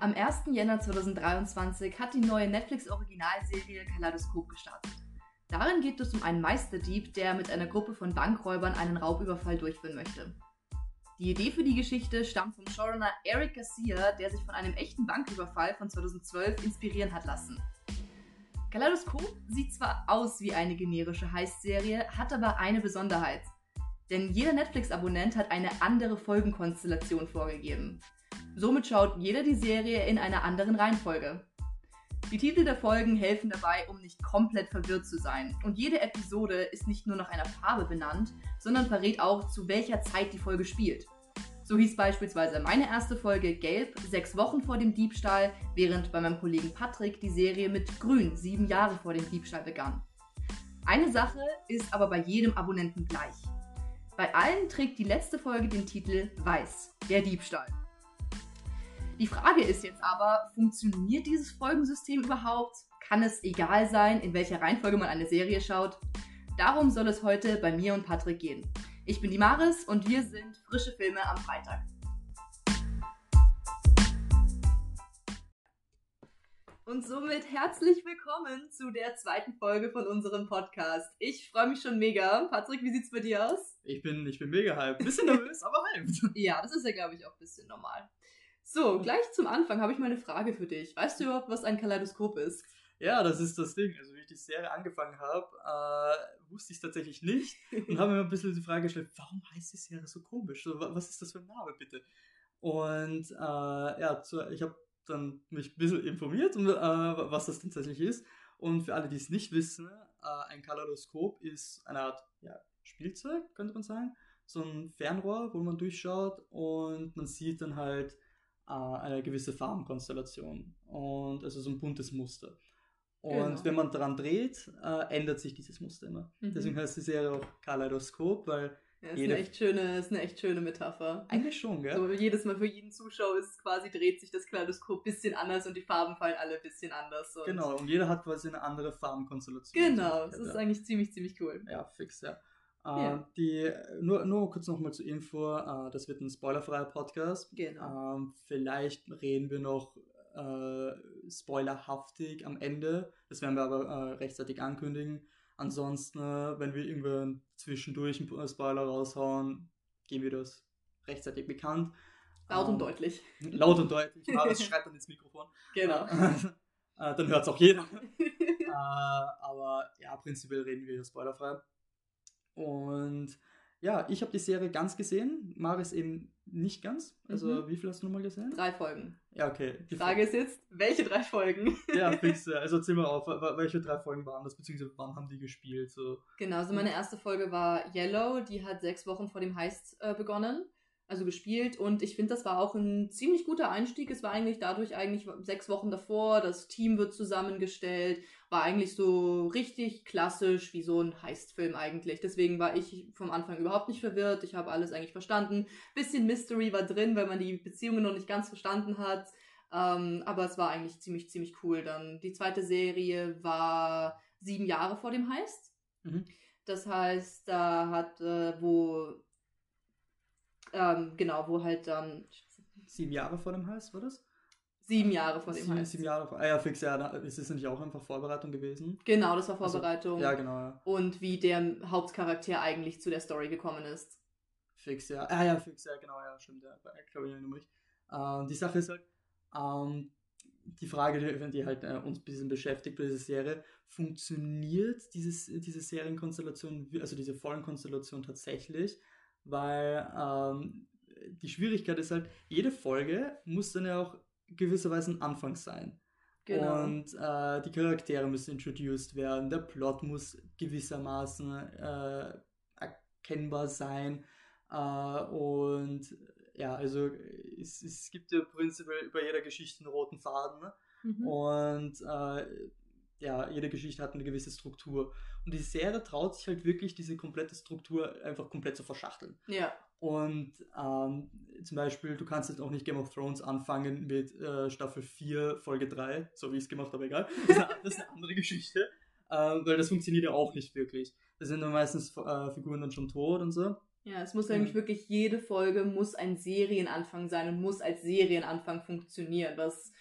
Am 1. Jänner 2023 hat die neue Netflix-Originalserie Kaleidoskop gestartet. Darin geht es um einen Meisterdieb, der mit einer Gruppe von Bankräubern einen Raubüberfall durchführen möchte. Die Idee für die Geschichte stammt vom Showrunner Eric Garcia, der sich von einem echten Banküberfall von 2012 inspirieren hat lassen. Kaleidoskop sieht zwar aus wie eine generische Heist-Serie, hat aber eine Besonderheit. Denn jeder Netflix-Abonnent hat eine andere Folgenkonstellation vorgegeben. Somit schaut jeder die Serie in einer anderen Reihenfolge. Die Titel der Folgen helfen dabei, um nicht komplett verwirrt zu sein. Und jede Episode ist nicht nur nach einer Farbe benannt, sondern verrät auch, zu welcher Zeit die Folge spielt. So hieß beispielsweise meine erste Folge Gelb, sechs Wochen vor dem Diebstahl, während bei meinem Kollegen Patrick die Serie mit Grün, sieben Jahre vor dem Diebstahl begann. Eine Sache ist aber bei jedem Abonnenten gleich. Bei allen trägt die letzte Folge den Titel Weiß, der Diebstahl. Die Frage ist jetzt aber, funktioniert dieses Folgensystem überhaupt? Kann es egal sein, in welcher Reihenfolge man eine Serie schaut? Darum soll es heute bei mir und Patrick gehen. Ich bin die Maris und wir sind frische Filme am Freitag. Und somit herzlich willkommen zu der zweiten Folge von unserem Podcast. Ich freue mich schon mega. Patrick, wie sieht's bei dir aus? Ich bin, ich bin mega hyped. Bisschen nervös, aber hyped. Ja, das ist ja, glaube ich, auch ein bisschen normal. So, gleich zum Anfang habe ich mal eine Frage für dich. Weißt du überhaupt, was ein Kaleidoskop ist? Ja, das ist das Ding. Also, wie ich die Serie angefangen habe, äh, wusste ich es tatsächlich nicht und habe mir ein bisschen die Frage gestellt, warum heißt die Serie so komisch? Was ist das für ein Name, bitte? Und äh, ja, ich habe dann mich ein bisschen informiert, äh, was das tatsächlich ist. Und für alle, die es nicht wissen, äh, ein Kaleidoskop ist eine Art ja, Spielzeug, könnte man sagen. So ein Fernrohr, wo man durchschaut und man sieht dann halt äh, eine gewisse Farbenkonstellation und also so ein buntes Muster. Und genau. wenn man daran dreht, äh, ändert sich dieses Muster immer. Mhm. Deswegen heißt die Serie auch Kaleidoskop, weil ja, ist, eine echt schöne, ist eine echt schöne Metapher. Eigentlich schon, gell? So, jedes Mal für jeden Zuschauer ist quasi dreht sich das Kaleidoskop ein bisschen anders und die Farben fallen alle ein bisschen anders. Und genau, und jeder hat quasi eine andere Farbenkonstellation. Genau, das ist eigentlich ziemlich, ziemlich cool. Ja, fix, ja. Ja. Äh, die, nur, nur kurz nochmal zur Info, äh, das wird ein spoilerfreier Podcast. Genau. Ähm, vielleicht reden wir noch äh, spoilerhaftig am Ende. Das werden wir aber äh, rechtzeitig ankündigen. Ansonsten, äh, wenn wir irgendwann zwischendurch einen Spoiler raushauen, geben wir das rechtzeitig bekannt. Laut ähm, und deutlich. Laut und deutlich. das schreit dann ins Mikrofon. Genau. Äh, dann hört es auch jeder. aber ja, prinzipiell reden wir spoilerfrei. Und ja, ich habe die Serie ganz gesehen, Maris eben nicht ganz. Also mhm. wie viel hast du nochmal gesehen? Drei Folgen. Ja, okay. Die Frage ist jetzt, welche drei Folgen? ja, fix. Also erzähl mal auf, welche drei Folgen waren das, beziehungsweise wann haben die gespielt? So. Genau, also meine erste Folge war Yellow, die hat sechs Wochen vor dem Heist äh, begonnen also gespielt und ich finde, das war auch ein ziemlich guter Einstieg. Es war eigentlich dadurch eigentlich sechs Wochen davor, das Team wird zusammengestellt, war eigentlich so richtig klassisch wie so ein Heistfilm eigentlich. Deswegen war ich vom Anfang überhaupt nicht verwirrt. Ich habe alles eigentlich verstanden. Bisschen Mystery war drin, weil man die Beziehungen noch nicht ganz verstanden hat. Ähm, aber es war eigentlich ziemlich, ziemlich cool. Dann die zweite Serie war sieben Jahre vor dem Heist. Mhm. Das heißt, da hat, äh, wo ähm, genau, wo halt dann. Sieben Jahre vor dem Heiß, war das? Sieben Jahre vor dem sieben, Heiß. Sieben Jahre vor. Ah ja, fix, ja. Ist es nicht auch einfach Vorbereitung gewesen? Genau, das war also, Vorbereitung. Also, ja, genau, ja. Und wie der Hauptcharakter eigentlich zu der Story gekommen ist. Fix, ja. Ah ja, fix, ja, genau, ja, stimmt, ja. Glaube ich nämlich. Ähm, die Sache ist halt, ähm, die Frage, die, die halt äh, uns ein bisschen beschäftigt bei dieser Serie, funktioniert dieses, diese Serienkonstellation, also diese Folgenkonstellation tatsächlich? Weil ähm, die Schwierigkeit ist halt, jede Folge muss dann ja auch gewisserweise ein Anfang sein. Genau. Und äh, die Charaktere müssen introduced werden, der Plot muss gewissermaßen äh, erkennbar sein. Äh, und ja, also es, es gibt ja prinzipiell bei jeder Geschichte einen roten Faden. Ne? Mhm. Und äh, ja, jede Geschichte hat eine gewisse Struktur. Und die Serie traut sich halt wirklich, diese komplette Struktur einfach komplett zu verschachteln. Ja. Und ähm, zum Beispiel, du kannst jetzt auch nicht Game of Thrones anfangen mit äh, Staffel 4, Folge 3, so wie ich es gemacht habe, egal. Das ist eine, das ist eine andere Geschichte, äh, weil das funktioniert ja auch nicht wirklich. Da sind dann meistens äh, Figuren dann schon tot und so. Ja, es muss nämlich wirklich, jede Folge muss ein Serienanfang sein und muss als Serienanfang funktionieren, was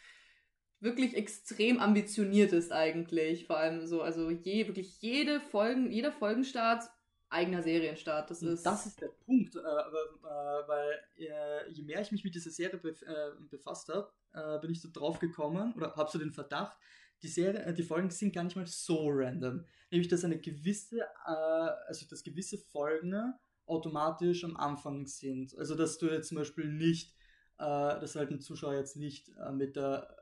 wirklich extrem ambitioniert ist eigentlich. Vor allem so, also je, wirklich jede Folgen, jeder Folgenstart eigener Serienstart. Das ist, das ist der Punkt, äh, äh, weil äh, je mehr ich mich mit dieser Serie bef äh, befasst habe, äh, bin ich so drauf gekommen oder habe so den Verdacht, die Serie, äh, die Folgen sind gar nicht mal so random. Nämlich, dass eine gewisse, also dass gewisse Folgen automatisch am Anfang sind. Also dass du jetzt zum Beispiel nicht, dass halt ein Zuschauer jetzt nicht mit der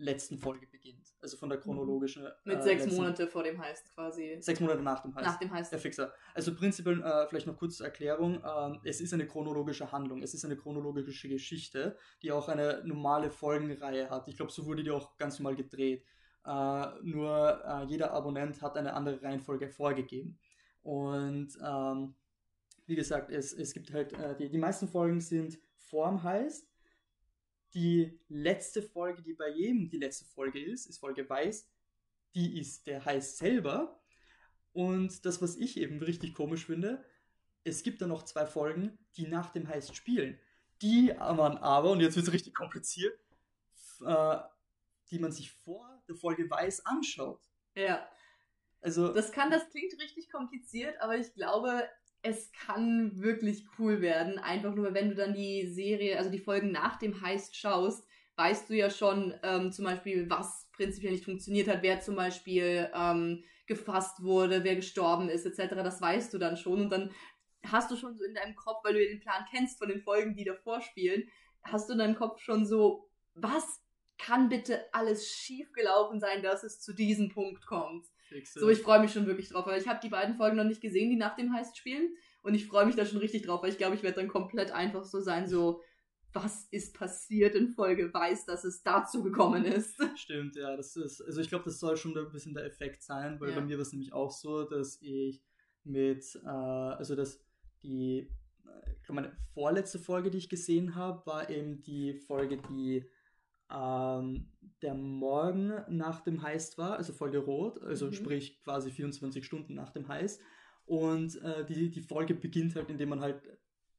letzten Folge beginnt. Also von der mhm. chronologischen. Mit äh, sechs Monate vor dem Heist quasi. Sechs Monate nach dem Heist. Nach dem Heist. Der Fixer. Also prinzipiell, äh, vielleicht noch kurz zur Erklärung, äh, es ist eine chronologische Handlung, es ist eine chronologische Geschichte, die auch eine normale Folgenreihe hat. Ich glaube, so wurde die auch ganz normal gedreht. Äh, nur äh, jeder Abonnent hat eine andere Reihenfolge vorgegeben. Und ähm, wie gesagt, es, es gibt halt, äh, die, die meisten Folgen sind vorm Heist die letzte Folge, die bei jedem die letzte Folge ist, ist Folge Weiß, die ist der Heiß selber. Und das, was ich eben richtig komisch finde, es gibt da noch zwei Folgen, die nach dem Heist spielen. Die man aber, und jetzt wird es richtig kompliziert, äh, die man sich vor der Folge Weiß anschaut. Ja. Also. Das kann, das klingt richtig kompliziert, aber ich glaube, es kann wirklich cool werden. Einfach nur, wenn du dann die Serie, also die Folgen nach dem Heist schaust, weißt du ja schon ähm, zum Beispiel, was prinzipiell nicht funktioniert hat, wer zum Beispiel ähm, gefasst wurde, wer gestorben ist, etc. Das weißt du dann schon und dann hast du schon so in deinem Kopf, weil du den Plan kennst von den Folgen, die davor spielen, hast du in deinem Kopf schon so, was kann bitte alles schiefgelaufen sein, dass es zu diesem Punkt kommt? So, ich freue mich schon wirklich drauf, weil ich habe die beiden Folgen noch nicht gesehen, die nach dem Heist spielen. Und ich freue mich da schon richtig drauf, weil ich glaube, ich werde dann komplett einfach so sein, so, was ist passiert in Folge weiß, dass es dazu gekommen ist. Stimmt, ja, das ist, also ich glaube, das soll schon ein bisschen der Effekt sein, weil ja. bei mir war es nämlich auch so, dass ich mit, äh, also dass die, ich glaube, meine vorletzte Folge, die ich gesehen habe, war eben die Folge, die ähm, der Morgen nach dem Heist war, also Folge Rot, also mhm. sprich quasi 24 Stunden nach dem Heist. Und äh, die, die Folge beginnt halt, indem man halt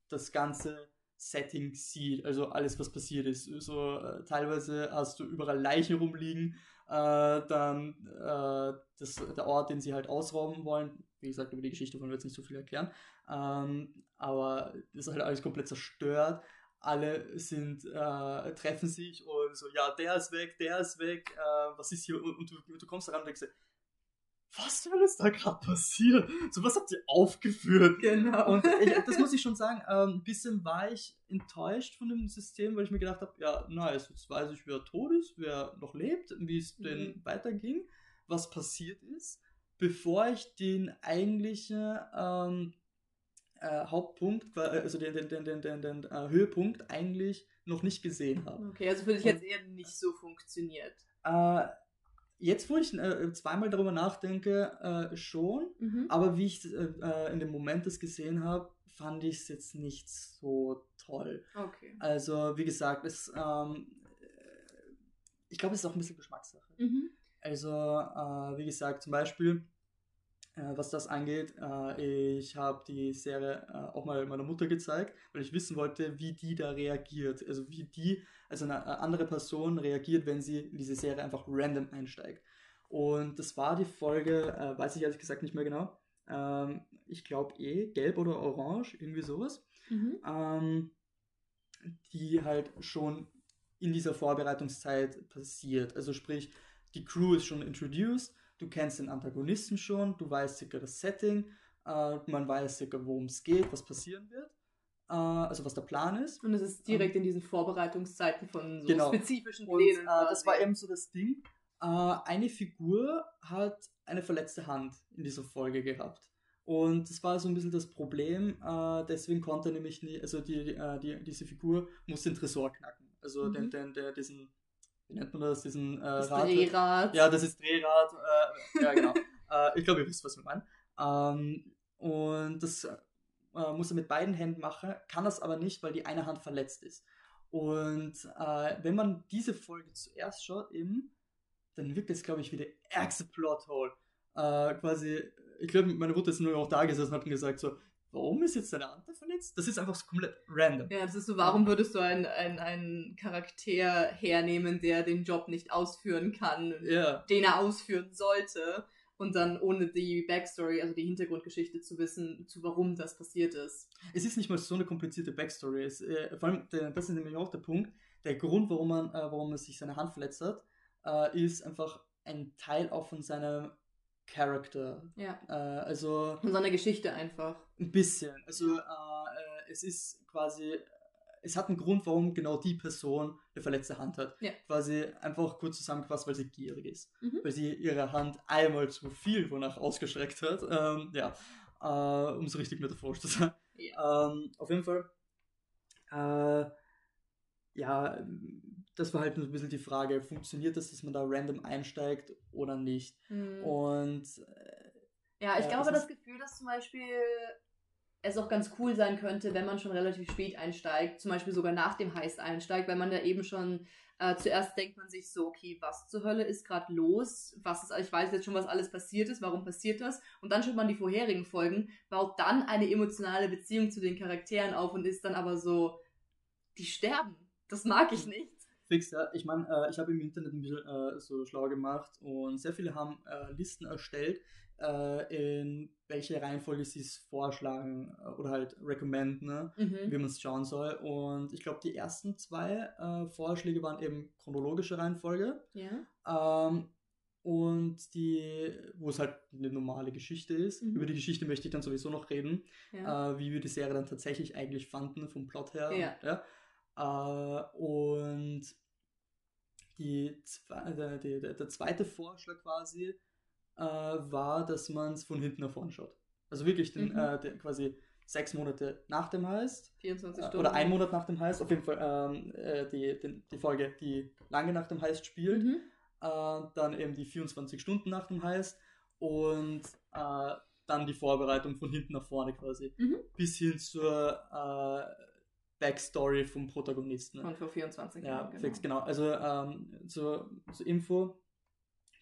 das ganze Setting sieht, also alles, was passiert ist. So äh, teilweise hast du überall Leichen rumliegen, äh, dann äh, das, der Ort, den sie halt ausrauben wollen. Wie gesagt, über die Geschichte wollen wir jetzt nicht so viel erklären. Ähm, aber das ist halt alles komplett zerstört alle sind, äh, treffen sich und so, ja, der ist weg, der ist weg, äh, was ist hier? Und, und, du, du, kommst da ran und denkst, was soll ist da gerade passiert? So was habt ihr aufgeführt? Genau. Und ich, das muss ich schon sagen, ähm, ein bisschen war ich enttäuscht von dem System, weil ich mir gedacht habe, ja, nice, jetzt weiß ich, wer tot ist, wer noch lebt, wie es mhm. denn weiterging, was passiert ist, bevor ich den eigentlichen ähm, äh, Hauptpunkt, also den, den, den, den, den, äh, Höhepunkt eigentlich noch nicht gesehen habe. Okay, also für dich jetzt eher nicht so funktioniert. Äh, jetzt, wo ich äh, zweimal darüber nachdenke, äh, schon, mhm. aber wie ich äh, in dem Moment das gesehen habe, fand ich es jetzt nicht so toll. Okay. Also, wie gesagt, es, ähm, ich glaube, es ist auch ein bisschen Geschmackssache. Mhm. Also, wie gesagt, zum Beispiel, äh, was das angeht. Äh, ich habe die Serie äh, auch mal meiner Mutter gezeigt, weil ich wissen wollte, wie die da reagiert. Also wie die, also eine andere Person reagiert, wenn sie in diese Serie einfach random einsteigt. Und das war die Folge, äh, weiß ich ehrlich gesagt nicht mehr genau. Ähm, ich glaube eh, gelb oder orange, irgendwie sowas. Mhm. Ähm, die halt schon in dieser Vorbereitungszeit passiert. Also sprich, die Crew ist schon introduced du kennst den Antagonisten schon, du weißt circa das Setting, äh, man weiß circa, worum es geht, was passieren wird, äh, also was der Plan ist. Und es ist direkt um, in diesen Vorbereitungszeiten von so genau. spezifischen Plänen. Und, äh, das war eben so das Ding. Äh, eine Figur hat eine verletzte Hand in dieser Folge gehabt. Und das war so ein bisschen das Problem, äh, deswegen konnte er nämlich nie, also die, äh, die, diese Figur musste den Tresor knacken. Also mhm. den, den, der, diesen wie nennt man das, diesen äh, das Rad? Drehrad. Ja, das ist Drehrad. Äh, ja, genau. äh, ich glaube, ihr wisst, was wir meinen. Ähm, und das äh, muss er mit beiden Händen machen, kann das aber nicht, weil die eine Hand verletzt ist. Und äh, wenn man diese Folge zuerst schaut, eben, dann wirkt es, glaube ich, wie der ärgste Plothole. Äh, quasi, ich glaube, meine Mutter ist nur auch da gesessen und hat gesagt so, warum ist jetzt seine Hand da verletzt? Das ist einfach so komplett random. Ja, das ist so, warum würdest du einen, einen, einen Charakter hernehmen, der den Job nicht ausführen kann, Ja. den er ausführen sollte, und dann ohne die Backstory, also die Hintergrundgeschichte zu wissen, zu warum das passiert ist. Es ist nicht mal so eine komplizierte Backstory. Es, äh, vor allem, der, das ist nämlich auch der Punkt, der Grund, warum man, äh, warum man sich seine Hand verletzt hat, äh, ist einfach ein Teil auch von seinem Charakter. Ja. Äh, also Von seiner Geschichte einfach. ein bisschen. Also äh, äh, es ist quasi, es hat einen Grund, warum genau die Person eine verletzte Hand hat. Ja. Quasi einfach kurz zusammengefasst, weil sie gierig ist. Mhm. Weil sie ihre Hand einmal zu viel wonach ausgestreckt hat. Ähm, ja, äh, um so richtig metaphorisch zu sein. Ähm, auf jeden Fall, äh, ja, das war halt nur ein bisschen die Frage, funktioniert das, dass man da random einsteigt oder nicht? Mhm. Und Ja, ich Ja, glaube, das Gefühl, dass zum Beispiel es auch ganz cool sein könnte, wenn man schon relativ spät einsteigt, zum Beispiel sogar nach dem Heist einsteigt, weil man da eben schon äh, zuerst denkt man sich so, okay, was zur Hölle ist gerade los? Was ist, ich weiß jetzt schon, was alles passiert ist, warum passiert das? Und dann schaut man die vorherigen Folgen, baut dann eine emotionale Beziehung zu den Charakteren auf und ist dann aber so, die sterben. Das mag ich nicht. Fix, ja. Ich meine, äh, ich habe im Internet ein bisschen äh, so schlau gemacht und sehr viele haben äh, Listen erstellt, äh, in welche Reihenfolge sie es vorschlagen äh, oder halt recommenden, ne, Mhm. wie man es schauen soll. Und ich glaube, die ersten zwei äh, Vorschläge waren eben chronologische Reihenfolge. Ja. Ähm, und die, wo es halt eine normale Geschichte ist. Mhm. Über die Geschichte möchte ich dann sowieso noch reden, Ja. äh, wie wir die Serie dann tatsächlich eigentlich fanden, vom Plot her. Ja. Und, ja. Äh, und der, der, der, der zweite Vorschlag quasi äh, war, dass man es von hinten nach vorn schaut. Also wirklich den, Mhm. äh, den, quasi sechs Monate nach dem Heist 24 äh, Stunden. oder ein Monat nach dem Heist, auf jeden Fall ähm, äh, die, den, die Folge, die lange nach dem Heist spielt Mhm. äh, dann eben die 24 Stunden nach dem Heist und äh, dann die Vorbereitung von hinten nach vorne quasi. Mhm. Bis hin zur äh, Backstory vom Protagonisten. Und vor 24 Ja, Jahren. fix, genau. Also ähm, zur, zur Info,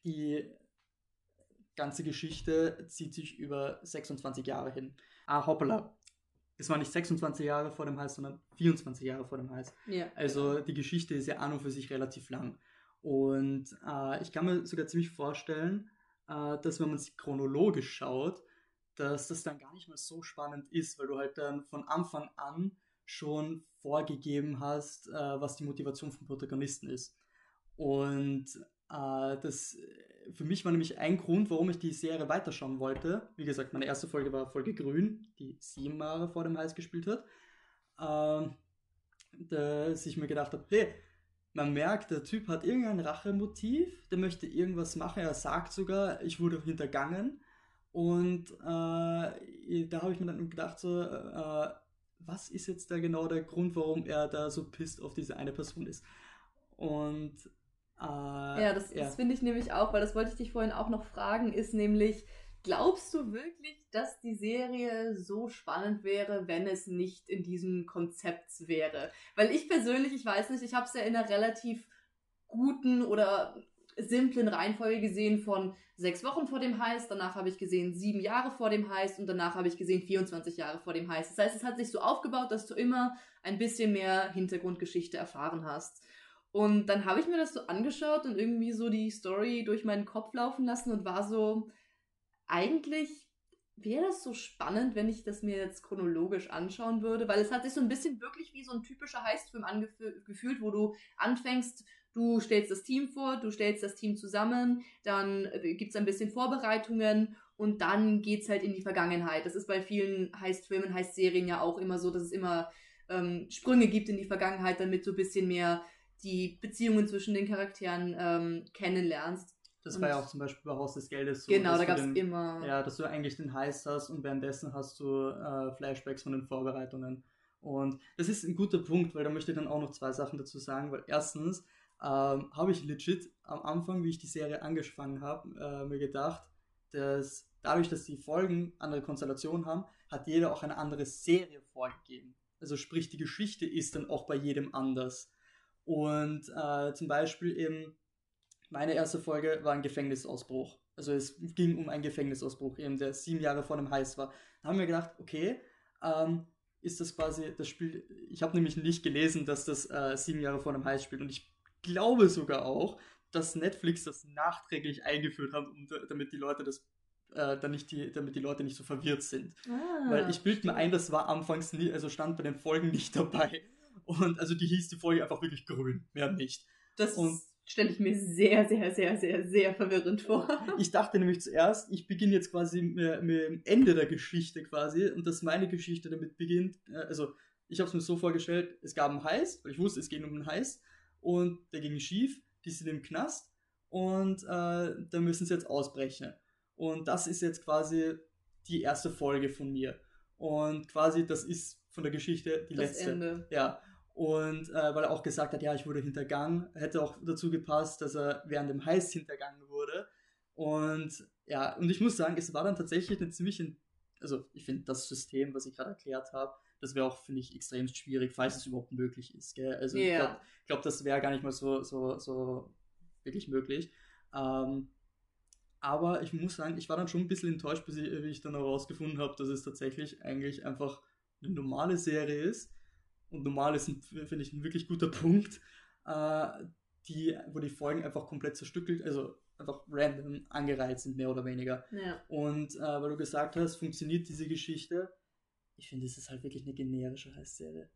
die ganze Geschichte zieht sich über 26 Jahre hin. Ah, hoppala. Es war nicht 26 Jahre vor dem Heist, sondern 24 Jahre vor dem Heist. Ja. Also die Geschichte ist ja an und für sich relativ lang. Und äh, ich kann mir sogar ziemlich vorstellen, äh, dass wenn man sie chronologisch schaut, dass das dann gar nicht mal so spannend ist, weil du halt dann von Anfang an schon vorgegeben hast, äh, was die Motivation vom Protagonisten ist. Und äh, das für mich war nämlich ein Grund, warum ich die Serie weiterschauen wollte. Wie gesagt, meine erste Folge war Folge Grün, die sieben Jahre vor dem Heiß gespielt hat. Ähm, dass ich mir gedacht habe, hey, man merkt, der Typ hat irgendein Rachemotiv, der möchte irgendwas machen. Er sagt sogar, ich wurde hintergangen. Und äh, da habe ich mir dann gedacht, so, äh, was ist jetzt da genau der Grund, warum er da so pisst auf diese eine Person ist? Und äh, Ja, das, das finde ich nämlich auch, weil das wollte ich dich vorhin auch noch fragen, ist nämlich, glaubst du wirklich, dass die Serie so spannend wäre, wenn es nicht in diesem Konzept wäre? Weil ich persönlich, ich weiß nicht, ich habe es ja in einer relativ guten oder simplen Reihenfolge gesehen von sechs Wochen vor dem Heist, danach habe ich gesehen sieben Jahre vor dem Heist und danach habe ich gesehen 24 Jahre vor dem Heist. Das heißt, es hat sich so aufgebaut, dass du immer ein bisschen mehr Hintergrundgeschichte erfahren hast. Und dann habe ich mir das so angeschaut und irgendwie so die Story durch meinen Kopf laufen lassen und war so, eigentlich wäre das so spannend, wenn ich das mir jetzt chronologisch anschauen würde, weil es hat sich so ein bisschen wirklich wie so ein typischer Heistfilm angefühlt, wo du anfängst, du stellst das Team vor, du stellst das Team zusammen, dann gibt es ein bisschen Vorbereitungen und dann geht's halt in die Vergangenheit. Das ist bei vielen Heistfilmen, Heistserien ja auch immer so, dass es immer ähm, Sprünge gibt in die Vergangenheit, damit du ein bisschen mehr die Beziehungen zwischen den Charakteren ähm, kennenlernst. Das war ja auch zum Beispiel bei Haus des Geldes so. Genau, da gab es immer. Ja, dass du eigentlich den Heist hast und währenddessen hast du äh, Flashbacks von den Vorbereitungen. Und das ist ein guter Punkt, weil da möchte ich dann auch noch zwei Sachen dazu sagen, weil erstens ähm, habe ich legit am Anfang, wie ich die Serie angefangen habe, äh, mir gedacht, dass dadurch, dass die Folgen andere Konstellationen haben, hat jeder auch eine andere Serie vorgegeben. Also sprich, die Geschichte ist dann auch bei jedem anders. Und äh, zum Beispiel eben, meine erste Folge war ein Gefängnisausbruch. Also es ging um einen Gefängnisausbruch, eben der sieben Jahre vor dem Heist war. Da haben wir gedacht, okay, ähm, ist das quasi das Spiel. Ich habe nämlich nicht gelesen, dass das äh, sieben Jahre vor einem Heist spielt und ich glaube sogar auch, dass Netflix das nachträglich eingeführt hat, um, damit die Leute das äh, damit, die, damit die Leute nicht so verwirrt sind. Ah, Weil ich bilde mir ein, das war anfangs nie, also stand bei den Folgen nicht dabei. Und also die hieß die Folge einfach wirklich grün, mehr nicht. Das stelle ich mir sehr, sehr, sehr, sehr, sehr verwirrend vor. Ich dachte nämlich zuerst, ich beginne jetzt quasi mit, mit dem Ende der Geschichte quasi und dass meine Geschichte damit beginnt. Äh, also ich habe es mir so vorgestellt, es gab einen Heist, weil ich wusste, es geht um einen Heist und der ging schief, die sind im Knast und äh, da müssen sie jetzt ausbrechen. Und das ist jetzt quasi die erste Folge von mir. Und quasi das ist von der Geschichte die das letzte. Ende. Ja. Und äh, weil er auch gesagt hat, ja, ich wurde hintergangen, hätte auch dazu gepasst, dass er während dem Heiß hintergangen wurde. Und ja, und ich muss sagen, es war dann tatsächlich eine ziemliche, also ich finde das System, was ich gerade erklärt habe, das wäre auch, finde ich, extrem schwierig, falls es überhaupt möglich ist. Gell? Also yeah. ich glaube, glaub, das wäre gar nicht mal so, so, so wirklich möglich. Ähm, aber ich muss sagen, ich war dann schon ein bisschen enttäuscht, bis ich, wie ich dann herausgefunden habe, dass es tatsächlich eigentlich einfach eine normale Serie ist und normal ist, finde ich, ein wirklich guter Punkt, äh, die, wo die Folgen einfach komplett zerstückelt, also einfach random angereizt sind, mehr oder weniger. Ja. Und äh, weil du gesagt hast, funktioniert diese Geschichte, ich finde, es ist halt wirklich eine generische Heißserie.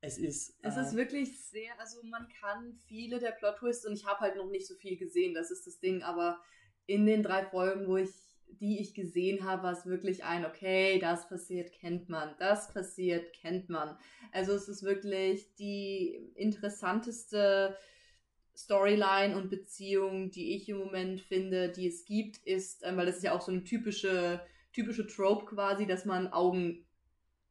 Es ist. Es äh, ist wirklich sehr, also man kann viele der Plot-Twists und ich habe halt noch nicht so viel gesehen, das ist das Ding, aber in den drei Folgen, wo ich die ich gesehen habe, war es wirklich ein, okay, das passiert, kennt man, das passiert, kennt man. Also es ist wirklich die interessanteste Storyline und Beziehung, die ich im Moment finde, die es gibt, ist, ähm, weil das ist ja auch so eine typische, typische Trope quasi, dass man Augen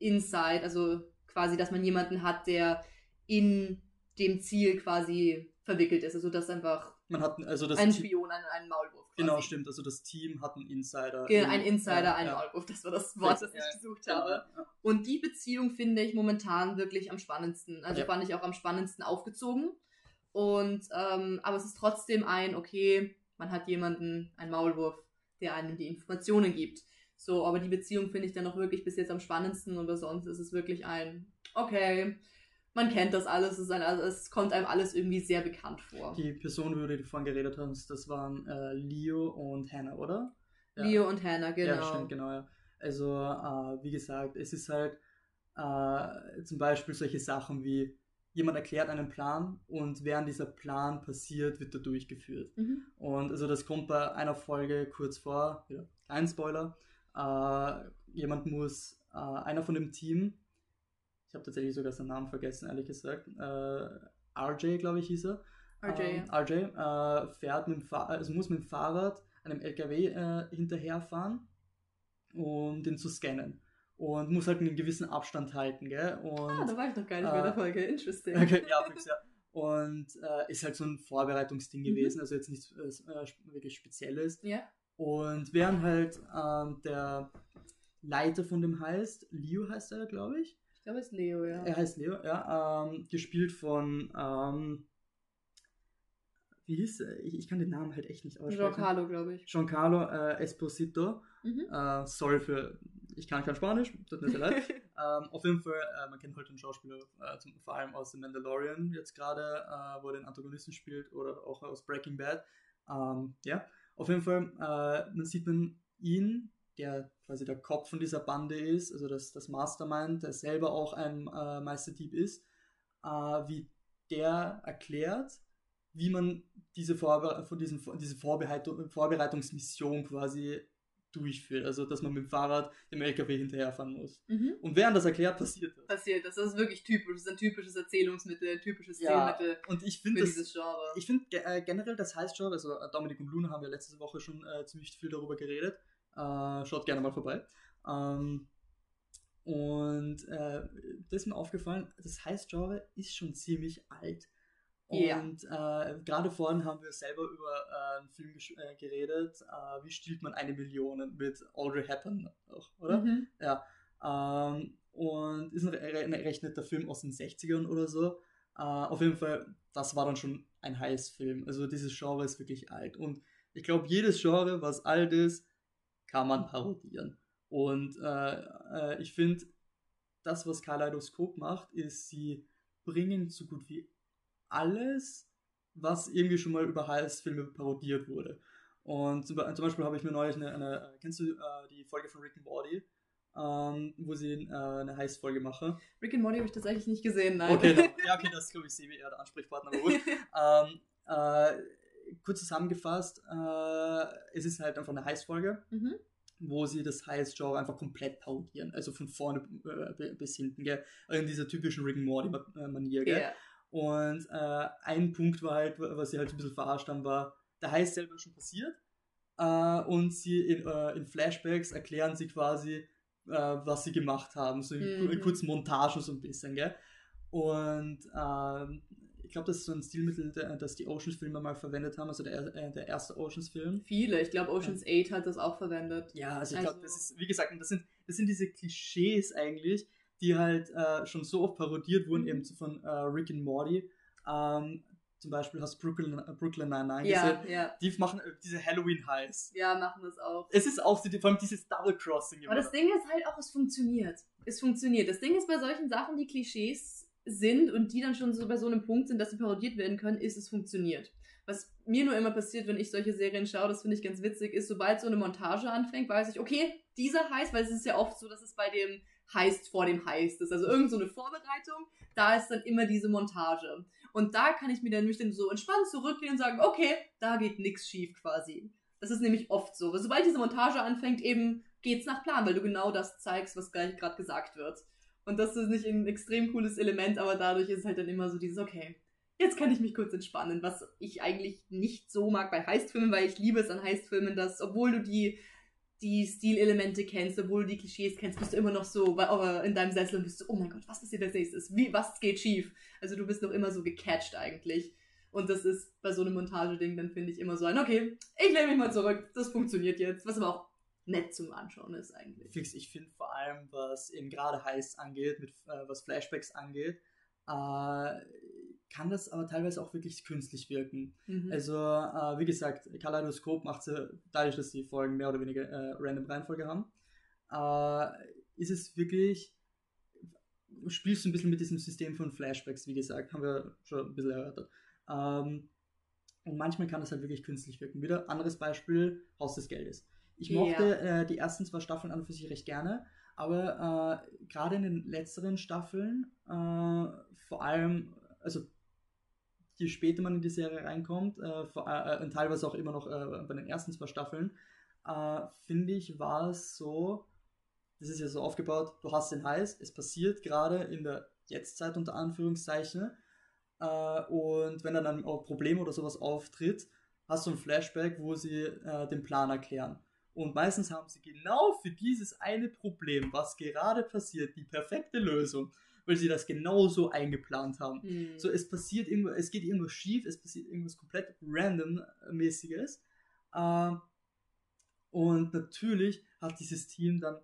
inside, also quasi, dass man jemanden hat, der in dem Ziel quasi verwickelt ist. Also dass einfach man hat also das ein Spion, ein, ein Maulwurf. Genau, stimmt. Also das Team hat einen Insider. Genau, ein Insider, ja, ein ja. Maulwurf. Das war das Wort, das ich ja, gesucht habe. Ja. Und die Beziehung finde ich momentan wirklich am spannendsten. Also fand ich auch am spannendsten aufgezogen. Und ähm, aber es ist trotzdem ein, okay, man hat jemanden, ein Maulwurf, der einem die Informationen gibt. So, aber die Beziehung finde ich dann auch wirklich bis jetzt am spannendsten und sonst ist es wirklich ein, okay, man kennt das alles, es, ein, also es, kommt einem alles irgendwie sehr bekannt vor. Die Person, über die du vorhin geredet hast, das waren äh, Leo und Hannah, oder? Ja. Leo und Hannah, genau. Ja, stimmt, genau, ja. Also, äh, wie gesagt, es ist halt äh, zum Beispiel solche Sachen wie, jemand erklärt einen Plan und während dieser Plan passiert, wird er durchgeführt. Mhm. Und also das kommt bei einer Folge kurz vor, ja, kein Spoiler, äh, jemand muss, äh, einer von dem Team ich habe tatsächlich sogar seinen Namen vergessen, ehrlich gesagt. Äh, RJ, glaube ich, hieß er. RJ. Ähm, RJ äh, fährt mit dem Fahr also muss mit dem Fahrrad einem LKW äh, hinterherfahren, um den zu scannen. Und muss halt einen gewissen Abstand halten, gell? Und, ah, da war ich noch gar nicht bei der äh, Folge. Interesting. Okay, ja, fix, ja. Und äh, ist halt so ein Vorbereitungsding mhm. gewesen, also jetzt nichts äh, wirklich Spezielles. Ja. Und während halt ähm, der Leiter von dem heißt, Leo heißt er, glaube ich, glaube, es ist Leo, ja. Er heißt Leo, ja. Ähm, gespielt von, ähm, wie hieß er? Ich, ich, kann den Namen halt echt nicht aussprechen. Giancarlo, glaube ich. Giancarlo äh, Esposito. Mhm. Äh, sorry für, ich kann kein Spanisch, tut mir sehr leid. ähm, auf jeden Fall, äh, man kennt halt den Schauspieler äh, zum, vor allem aus The Mandalorian jetzt gerade, äh, wo er den Antagonisten spielt oder auch aus Breaking Bad. Ähm, ja, auf jeden Fall, äh, man sieht man ihn der quasi der Kopf von dieser Bande ist, also das, das Mastermind, der selber auch ein äh, Meisterdieb ist, äh, wie der erklärt, wie man diese, Vorbe von diesen, diese Vorbereitung, Vorbereitungsmission quasi durchführt. Also, dass man mit dem Fahrrad dem LKW hinterherfahren muss. Mhm. Und während das erklärt, passiert das. Passiert das. Das ist wirklich typisch. Das ist ein typisches Erzählungsmittel, ein typisches ja, Stilmittel und ich finde das, dieses Genre. Ich finde äh, generell das heißt Genre, also äh, Dominik und Luna haben ja letzte Woche schon äh, ziemlich viel darüber geredet. Äh, schaut gerne mal vorbei. Ähm, und äh, das ist mir aufgefallen, das Heist-Genre ist schon ziemlich alt. Und yeah. äh, gerade vorhin haben wir selber über äh, einen Film äh, geredet, äh, wie stiehlt man eine Million mit Audrey Hepburn auch, oder? Mhm. Ja. Ähm, und ist ein, ein recht netter Film aus den 60ern oder so. Äh, auf jeden Fall, das war dann schon ein Heist-Film. Also dieses Genre ist wirklich alt. Und ich glaube, jedes Genre, was alt ist, kann man parodieren. Und äh, ich finde, das, was Kaleidoskop macht, ist, sie bringen so gut wie alles, was irgendwie schon mal über Heist-Filme parodiert wurde. Und zum, zum Beispiel habe ich mir neulich eine, eine kennst du äh, die Folge von Rick and Morty? Ähm, wo sie äh, eine Heist-Folge machen. Rick and Morty habe ich tatsächlich nicht gesehen, nein. Okay, dann, ja, okay, das ist, glaube ich, Sebi eher der Ansprechpartner. Aber gut. ähm, äh, kurz zusammengefasst, äh, es ist halt einfach eine Heist-Folge. Mhm. wo sie das Heist-Genre einfach komplett parodieren. Also von vorne äh, bis hinten, gell? In dieser typischen Rick and Morty-Manier, gell? Ja. Und äh, ein Punkt war halt, was sie halt ein bisschen verarscht haben, war, der Heist selber schon passiert. Äh, und sie in, äh, in Flashbacks erklären sie quasi, äh, was sie gemacht haben. So in, Mhm. kurzen Montagen so ein bisschen, gell? Und ähm, ich glaube, das ist so ein Stilmittel, das die Oceans-Filme mal verwendet haben, also der, äh, der erste Oceans-Film. Viele. Ich glaube, Ocean's 8 hat das auch verwendet. Ja, also ich glaube, Also- das ist, wie gesagt, das sind, das sind diese Klischees eigentlich, die halt äh, schon so oft parodiert wurden, Mhm. eben von äh, Rick and Morty. Ähm, zum Beispiel hast du Brooklyn, äh, Brooklyn Nine-Nine Ja, gesehen. ja. Die machen äh, diese Halloween-Highs. Ja, machen das auch. Es ist auch vor allem dieses Double-Crossing. Aber das Ding ist halt auch, es funktioniert. Es funktioniert. Das Ding ist bei solchen Sachen, die Klischees sind und die dann schon so bei so einem Punkt sind, dass sie parodiert werden können, ist, es funktioniert. Was mir nur immer passiert, wenn ich solche Serien schaue, das finde ich ganz witzig, ist, sobald so eine Montage anfängt, weiß ich, okay, dieser Heist, weil es ist ja oft so, dass es bei dem Heist vor dem Heist ist. Also irgend so eine Vorbereitung, da ist dann immer diese Montage. Und da kann ich mir dann nämlich dann so entspannt zurücklehnen und sagen, okay, da geht nichts schief quasi. Das ist nämlich oft so. Sobald diese Montage anfängt, eben geht's nach Plan, weil du genau das zeigst, was gleich gerade gesagt wird. Und das ist nicht ein extrem cooles Element, aber dadurch ist halt dann immer so dieses, okay, jetzt kann ich mich kurz entspannen, was ich eigentlich nicht so mag bei Heistfilmen, weil ich liebe es an Heistfilmen, dass, obwohl du die, die Stilelemente kennst, obwohl du die Klischees kennst, bist du immer noch so in deinem Sessel und bist so, oh mein Gott, was passiert als nächstes? Wie, was geht schief? Also du bist noch immer so gecatcht eigentlich. Und das ist bei so einem Montageding dann finde ich immer so ein, okay, ich lehne mich mal zurück, das funktioniert jetzt, was aber auch nett zum Anschauen ist eigentlich. Fix, ich finde vor allem, was eben gerade Heists angeht, mit, äh, was Flashbacks angeht, äh, kann das aber teilweise auch wirklich künstlich wirken. Mhm. Also, äh, wie gesagt, Kaleidoskop macht sie, dadurch, dass die Folgen mehr oder weniger äh, random Reihenfolge haben, äh, ist es wirklich, spielst du ein bisschen mit diesem System von Flashbacks, wie gesagt, haben wir schon ein bisschen erörtert. Ähm, und manchmal kann das halt wirklich künstlich wirken. Wieder anderes Beispiel, Haus des Geldes. Ich Ja. mochte äh, die ersten zwei Staffeln an und für sich recht gerne, aber äh, gerade in den letzteren Staffeln, äh, vor allem, also je später man in die Serie reinkommt, äh, vor, äh, und teilweise auch immer noch äh, bei den ersten zwei Staffeln, äh, finde ich, war es so, das ist ja so aufgebaut, du hast den Heiß, es passiert gerade in der Jetztzeit unter Anführungszeichen, äh, und wenn dann ein Problem oder sowas auftritt, hast du ein Flashback, wo sie äh, den Plan erklären. Und meistens haben sie genau für dieses eine Problem, was gerade passiert, die perfekte Lösung, weil sie das genauso eingeplant haben. Hm. So, es passiert irgendwo, es geht irgendwas schief, es passiert irgendwas komplett random-mäßiges. Äh, und natürlich hat dieses Team dann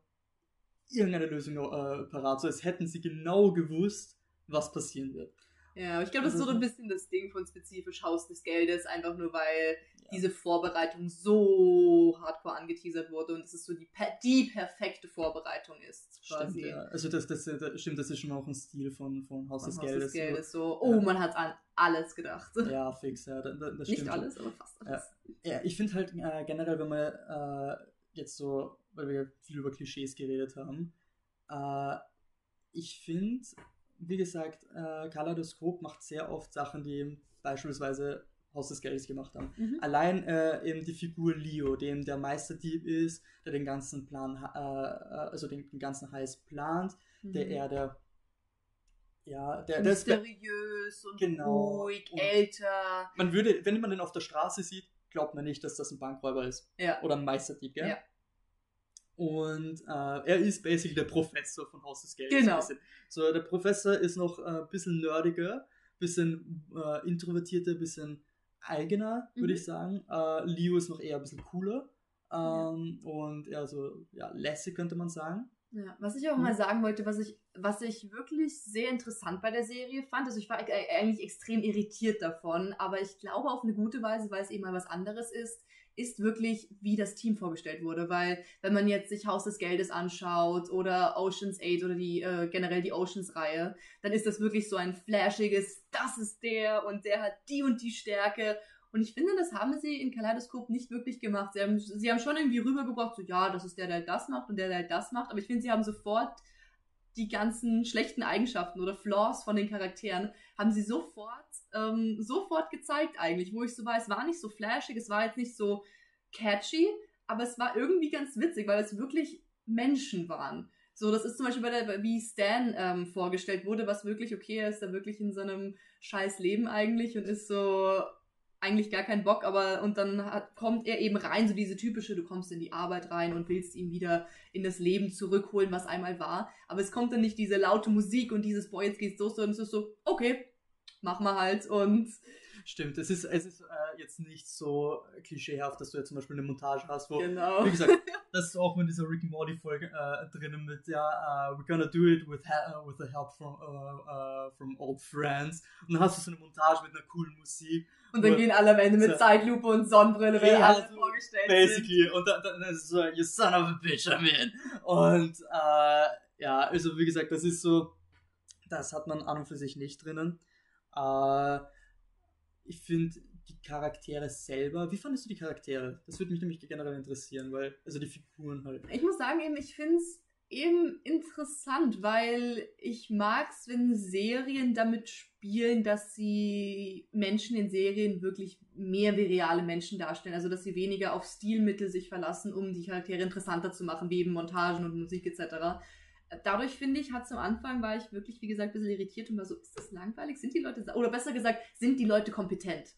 irgendeine Lösung äh, parat, so als hätten sie genau gewusst, was passieren wird. Ja, aber ich glaube, das ist so Also- ein bisschen das Ding von spezifisch Haus des Geldes, einfach nur weil Ja. diese Vorbereitung so hardcore angeteasert wurde und es ist so die, die perfekte Vorbereitung ist. Stimmt, Quasi. ja. Also das, das, das, stimmt, das ist schon auch ein Stil von, von Haus Von des Haus Geldes. des Geldes so, oh, Ja. man hat an alles gedacht. So. Ja, fix, ja, das, das Nicht stimmt. alles, aber fast alles. Ja, ich finde halt äh, generell, wenn wir äh, jetzt so, weil wir viel über Klischees geredet haben, äh, ich finde, wie gesagt, äh, Kaleidoskop macht sehr oft Sachen, die beispielsweise Haus des Geldes gemacht haben. Mhm. Allein äh, eben die Figur Leo, dem der Meisterdieb ist, der den ganzen Plan, äh, äh, also den, den ganzen Heiß plant, der Mhm. eher der, ja, der, der ist, Mysteriös und Genau. ruhig, Und- älter. man würde, wenn man den auf der Straße sieht, glaubt man nicht, dass das ein Bankräuber ist. Ja. Oder ein Meisterdieb, gell? Ja. Und äh, er ist basically der Professor von Haus des Geldes. Genau. ein. So, der Professor ist noch ein bisschen nerdiger, bisschen äh, introvertierter, bisschen eigener, würde Mhm. ich sagen. Äh, Leo ist noch eher ein bisschen cooler. Ja. Ähm, Und eher so, ja, lässig könnte man sagen. Ja, was ich auch mal sagen wollte, was ich, was ich wirklich sehr interessant bei der Serie fand, also ich war e-, eigentlich extrem irritiert davon, aber ich glaube auf eine gute Weise, weil es eben mal was anderes ist, ist wirklich, wie das Team vorgestellt wurde. Weil, wenn man jetzt sich Haus des Geldes anschaut oder Oceans 8 oder die äh, generell die Oceans-Reihe, dann ist das wirklich so ein flashiges, das ist der und der hat die und die Stärke. Und ich finde, das haben sie in Kaleidoskop nicht wirklich gemacht. Sie haben, sie haben schon irgendwie rübergebracht, so ja, das ist der, der das macht und der, der das macht. Aber ich finde, sie haben sofort die ganzen schlechten Eigenschaften oder Flaws von den Charakteren haben sie sofort, ähm, sofort gezeigt eigentlich, wo ich so war, es war nicht so flashig, es war jetzt nicht so catchy, aber es war irgendwie ganz witzig, weil es wirklich Menschen waren. So, das ist zum Beispiel bei der, wie Stan ähm, vorgestellt wurde, was wirklich okay ist, da wirklich in so einem scheiß Leben eigentlich und ist so, eigentlich gar keinen Bock, aber und dann hat, kommt er eben rein, so diese typische, du kommst in die Arbeit rein und willst ihn wieder in das Leben zurückholen, was einmal war. Aber es kommt dann nicht diese laute Musik und dieses, boah, jetzt geht's los, sondern es ist so, okay, mach mal halt und. Stimmt, es ist, es ist äh, jetzt nicht so klischeehaft, dass du jetzt zum Beispiel eine Montage hast, wo, genau. wie gesagt, das ist auch in dieser Rick and Morty Folge äh, drinnen mit, ja, uh, we're gonna do it with, uh, with the help from, uh, from old friends. Und dann hast du so eine Montage mit einer coolen Musik und dann gehen alle am Ende mit so, Zeitlupe und Sonnenbrille, wenn ja, alle so vorgestellt basically. sind. Und dann, dann ist es so, you son of a bitch, I'm in. Und ja, also wie gesagt, das ist so, das hat man an und für sich nicht drinnen. Äh, ich finde die Charaktere selber, wie fandest du die Charaktere? Das würde mich nämlich generell interessieren, weil, also die Figuren halt. Ich muss sagen, eben, ich finde es eben interessant, weil ich mag es, wenn Serien damit spielen, dass sie Menschen in Serien wirklich mehr wie reale Menschen darstellen. Also dass sie weniger auf Stilmittel sich verlassen, um die Charaktere interessanter zu machen, wie eben Montagen und Musik etc. Dadurch finde ich, hat es am Anfang war ich wirklich, wie gesagt, ein bisschen irritiert und war so, ist das langweilig? Sind die Leute, oder besser gesagt, sind die Leute kompetent?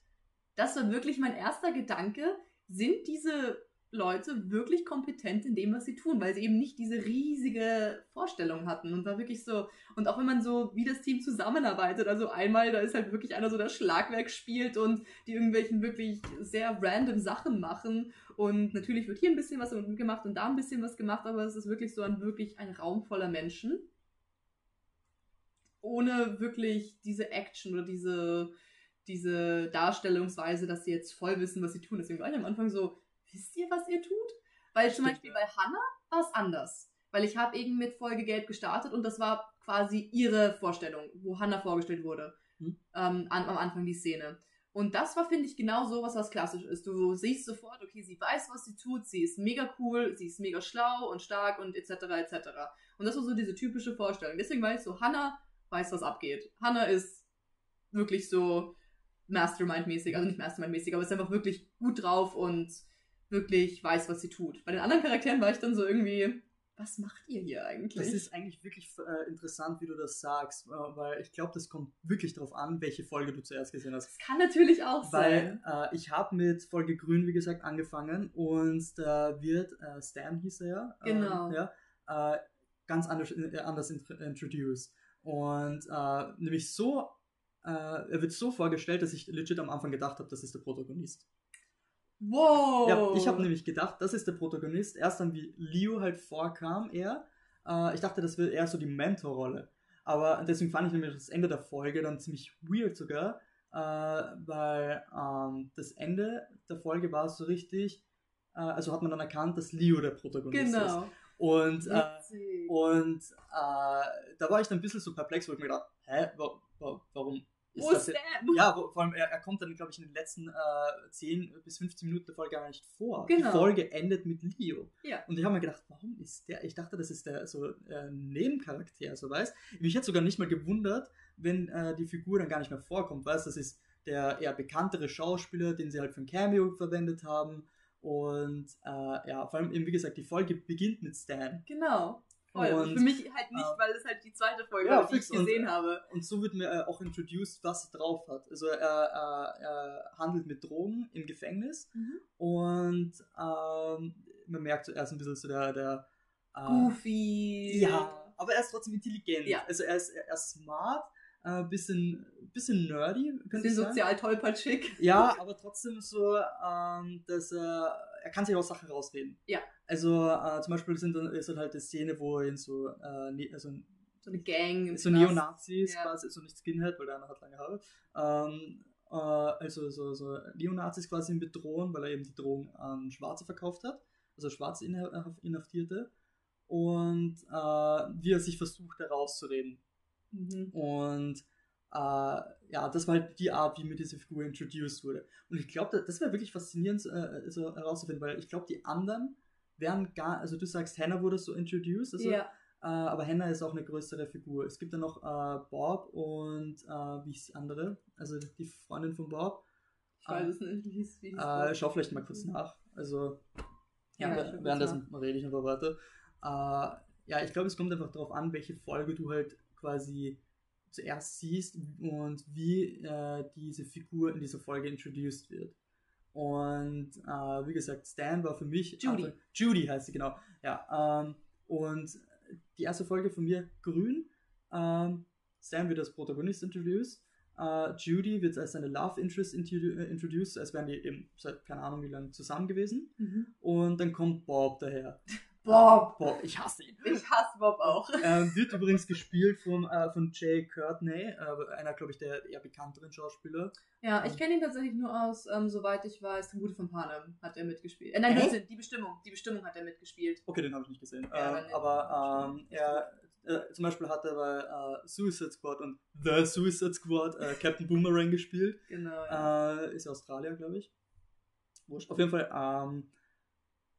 Das war wirklich mein erster Gedanke. Sind diese Leute wirklich kompetent in dem, was sie tun, weil sie eben nicht diese riesige Vorstellung hatten und war wirklich so, und auch wenn man so, wie das Team zusammenarbeitet, also einmal, da ist halt wirklich einer so, der Schlagwerk spielt und die irgendwelchen wirklich sehr random Sachen machen und natürlich wird hier ein bisschen was gemacht und da ein bisschen was gemacht, aber es ist wirklich so ein, wirklich ein Raum voller Menschen, ohne wirklich diese Action oder diese, diese Darstellungsweise, dass sie jetzt voll wissen, was sie tun. Deswegen war ich am Anfang so, wisst ihr, was ihr tut? Weil zum Beispiel bei Hannah war es anders. Weil ich habe eben mit Folge Gelb gestartet und das war quasi ihre Vorstellung, wo Hannah vorgestellt wurde. Hm. Ähm, an, am Anfang die Szene. Und das war, finde ich, genau so was, was klassisch ist. Du siehst sofort, okay, sie weiß, was sie tut, sie ist mega cool, sie ist mega schlau und stark und etc. etc. Und das war so diese typische Vorstellung. Deswegen war ich so, Hannah weiß, was abgeht. Hannah ist wirklich so Mastermind-mäßig, also nicht Mastermind-mäßig, aber ist einfach wirklich gut drauf und wirklich weiß, was sie tut. Bei den anderen Charakteren war ich dann so irgendwie, was macht ihr hier eigentlich? Das ist eigentlich wirklich äh, interessant, wie du das sagst, äh, weil ich glaube, das kommt wirklich darauf an, welche Folge du zuerst gesehen hast. Das kann natürlich auch weil, sein. Weil äh, ich habe mit Folge Grün, wie gesagt, angefangen und da wird äh, Stan hieß er ja. Ähm, genau. ja äh, ganz anders, äh, anders introduced. Und nämlich so, er wird so vorgestellt, dass ich legit am Anfang gedacht habe, das ist der Protagonist. Wow! Ja, ich habe nämlich gedacht, das ist der Protagonist. Erst dann, wie Leo halt vorkam, er. Äh, ich dachte, das wird eher so die Mentorrolle. Aber deswegen fand ich nämlich das Ende der Folge dann ziemlich weird sogar, äh, weil ähm, das Ende der Folge war so richtig, äh, also hat man dann erkannt, dass Leo der Protagonist genau. ist. Und, äh, und äh, da war ich dann ein bisschen so perplex, wo ich mir gedacht, hä, wa wa warum wo ist der? Ja, vor allem, er, er kommt dann, glaube ich, in den letzten äh, 10 bis 15 Minuten der Folge gar nicht vor. Genau. Die Folge endet mit Leo. Ja. Und ich habe mir gedacht, warum ist der? Ich dachte, das ist der so äh, Nebencharakter, so weißt Mich hätte sogar nicht mal gewundert, wenn äh, die Figur dann gar nicht mehr vorkommt, weißt Das ist der eher bekanntere Schauspieler, den sie halt für ein Cameo verwendet haben. Und äh, ja, vor allem eben, wie gesagt, die Folge beginnt mit Stan. Genau. Voll. Und, für mich halt nicht, äh, weil es halt die zweite Folge ja, war, die ich gesehen und, habe. Und so wird mir äh, auch introduced, was er drauf hat. Also er, er, er handelt mit Drogen im Gefängnis mhm. und ähm, man merkt zuerst ein bisschen so der, der äh, Goofy. Ja, aber er ist trotzdem intelligent. Ja. Also er ist, er ist smart, äh, bisschen, bisschen nerdy, Bisschen sozial tollpatschig. Ja, aber trotzdem so, ähm, dass er, er kann sich aus Sachen rausreden. Ja. Also äh, zum Beispiel sind ist dann halt die Szene, wo er in so, äh, ne, also So eine Gang. so. Neonazis Ja. quasi, so nicht Skinhead, weil der eine hat lange Haare, ähm, äh, also so, so Neonazis quasi bedrohen, weil er eben die Drohung an Schwarze verkauft hat, also Schwarze Inha- Inhaftierte und äh, wie er sich versucht, da rauszureden. Mhm. Und äh, ja, das war halt die Art, wie mir diese Figur introduced wurde. Und ich glaube, das wäre wirklich faszinierend äh, so herauszufinden, weil ich glaube, die anderen wären gar, also du sagst, Hannah wurde so introduced, also, ja. äh, aber Hannah ist auch eine größere Figur. Es gibt dann noch äh, Bob und äh, wie ist die andere? Also die Freundin von Bob. Ich weiß es nicht, wie hieß wie hieß Äh, schau vielleicht mal kurz nach. Also, ja, Ja, währenddessen rede ich einfach weiter. Äh, ja, ich glaube, es kommt einfach darauf an, welche Folge du halt quasi zuerst siehst und wie äh, diese Figur in dieser Folge introduced wird. Und äh, wie gesagt, Stan war für mich. Judy. Anfang- Judy heißt sie, genau. Ja, ähm, und die erste Folge von mir grün. Ähm, Stan wird als Protagonist introduced. Äh, Judy wird als seine Love Interest äh, introduced, als wären die eben seit keine Ahnung wie lange zusammen gewesen. Mhm. Und dann kommt Bob daher. Bob! Bob, ich hasse ihn. Ich hasse Bob auch. Ähm, wird übrigens gespielt von, äh, von Jay Courtney, äh, einer, glaube ich, der eher bekannteren Schauspieler. Ja, ich kenne ihn tatsächlich nur aus, ähm, soweit ich weiß, Tribute von Panem hat er mitgespielt. Äh, nein? Blödsinn, die Bestimmung. Die Bestimmung hat er mitgespielt. Okay, den habe ich nicht gesehen. Ja, ähm, aber ähm, er, äh, zum Beispiel hat er bei äh, Suicide Squad und The Suicide Squad äh, Captain Boomerang gespielt. Genau. Ja. Äh, ist Australier, glaube ich. Wurscht. Auf jeden Fall, ähm,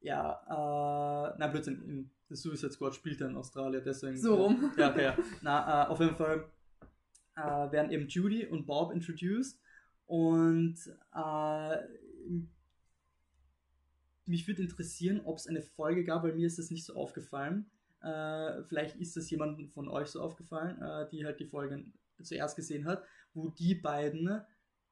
ja, äh, nein, Blödsinn, in The Suicide Squad spielt er in Australien, deswegen. so rum. Ja, okay, ja. Na, äh, auf jeden Fall äh, werden eben Judy und Bob introduced und äh, mich würde interessieren, ob es eine Folge gab, weil mir ist das nicht so aufgefallen. Äh, vielleicht ist das jemandem von euch so aufgefallen, äh, die halt die Folgen zuerst gesehen hat, wo die beiden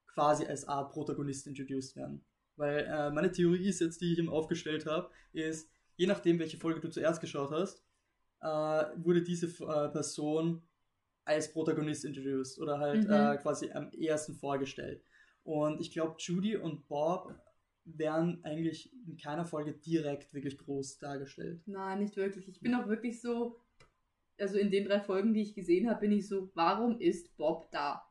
quasi als Art Protagonist introduced werden. Weil äh, meine Theorie ist jetzt, die ich ihm aufgestellt habe, ist, je nachdem, welche Folge du zuerst geschaut hast, äh, wurde diese äh, Person als Protagonist introduced oder halt Mhm. äh, quasi am ersten vorgestellt. Und ich glaube, Judy und Bob werden eigentlich in keiner Folge direkt wirklich groß dargestellt. Nein, nicht wirklich. Ich bin auch wirklich so, also in den drei Folgen, die ich gesehen habe, bin ich so, warum ist Bob da?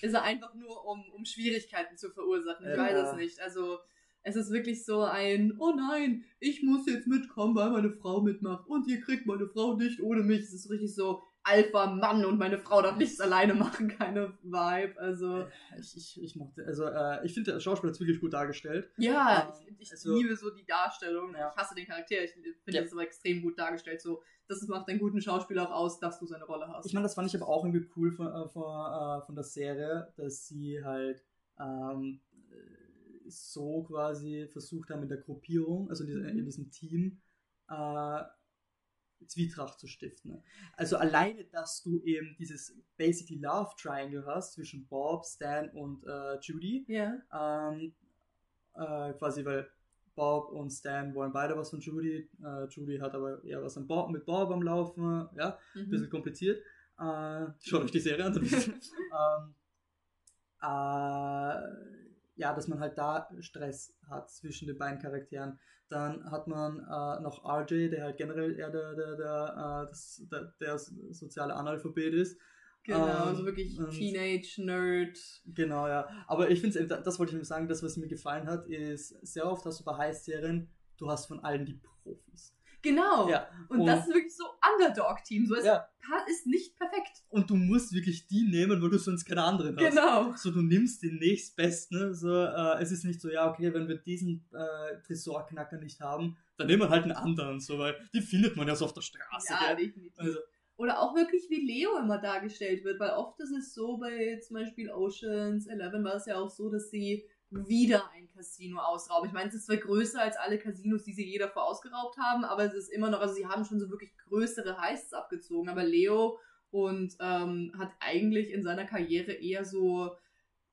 Ist er einfach nur, um, um Schwierigkeiten zu verursachen? Ich Ja. weiß es nicht. Also, es ist wirklich so ein, oh nein, ich muss jetzt mitkommen, weil meine Frau mitmacht und ihr kriegt meine Frau nicht ohne mich. Es ist richtig so, Alpha-Mann und meine Frau darf nichts alleine machen, keine Vibe. Also, Ich, ich, ich mochte, also äh, ich finde, der Schauspieler ist wirklich gut dargestellt. ja, Ähm, ich, ich also- liebe so die Darstellung. Ja. Ich hasse den Charakter, ich finde Ja. das aber extrem gut dargestellt. So, das macht einen guten Schauspieler auch aus, dass du seine Rolle hast. Ich meine, das fand ich aber auch irgendwie cool von, äh, von, äh, von der Serie, dass sie halt ähm, äh, so quasi versucht haben in der Gruppierung, also in, dieser, in diesem Team, äh, Zwietracht zu stiften. Also alleine, dass du eben dieses basically Love Triangle hast zwischen Bob, Stan und äh, Judy, ja. ähm, äh, quasi, weil Bob und Stan wollen beide was von Judy. Äh, Judy hat aber eher was Bob, mit Bob am Laufen. Ja, ein Mhm. bisschen kompliziert. Äh, schaut euch die Serie an. ihr. ähm, äh, ja, dass man halt da Stress hat zwischen den beiden Charakteren. Dann hat man äh, noch RJ, der halt generell eher der, der, der, äh, das, der, der soziale Analphabet ist. Genau, Ähm, also wirklich Teenage-Nerd. Genau, ja. Aber ich finde, das wollte ich nur sagen, das, was mir gefallen hat, ist, sehr oft hast du bei Heiß-Serien, du hast von allen die Profis. Genau. Ja. Und, das ist wirklich so Underdog-Team. So, es Ja. ist nicht perfekt. Und du musst wirklich die nehmen, weil du sonst keine anderen hast. Genau. So, du nimmst den nächstbesten. So, äh, es ist nicht so, ja, okay, wenn wir diesen äh, Tresorknacker nicht haben, dann nehmen wir halt einen anderen, so, weil die findet man ja so auf der Straße. Ja, gell? definitiv. Also, Oder auch wirklich, wie Leo immer dargestellt wird, weil oft ist es so, bei zum Beispiel Oceans 11 war es ja auch so, dass sie wieder ein Casino ausrauben. Ich meine, es ist zwar größer als alle Casinos, die sie je davor ausgeraubt haben, aber es ist immer noch, also sie haben schon so wirklich größere Heists abgezogen, aber Leo und ähm, hat eigentlich in seiner Karriere eher so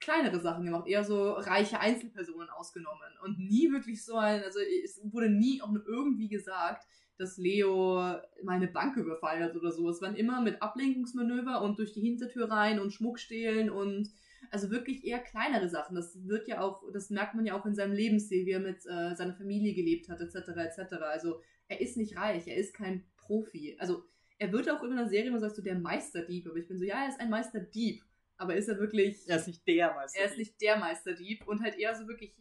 kleinere Sachen gemacht, eher so reiche Einzelpersonen ausgenommen und nie wirklich so ein, also es wurde nie auch nur irgendwie gesagt, dass Leo meine Bank überfallen hat oder so. Es waren immer mit Ablenkungsmanöver und durch die Hintertür rein und Schmuck stehlen und also wirklich eher kleinere Sachen. Das wird ja auch, das merkt man ja auch in seinem Lebensstil, wie er mit äh, seiner Familie gelebt hat, etc. etc. Also er ist nicht reich, er ist kein Profi. Also er wird auch in einer Serie immer sagst du der Meisterdieb, aber ich bin so, ja, er ist ein Meisterdieb. Aber ist er wirklich. Er ist nicht der Meisterdieb. Er ist nicht der Meisterdieb und halt eher so wirklich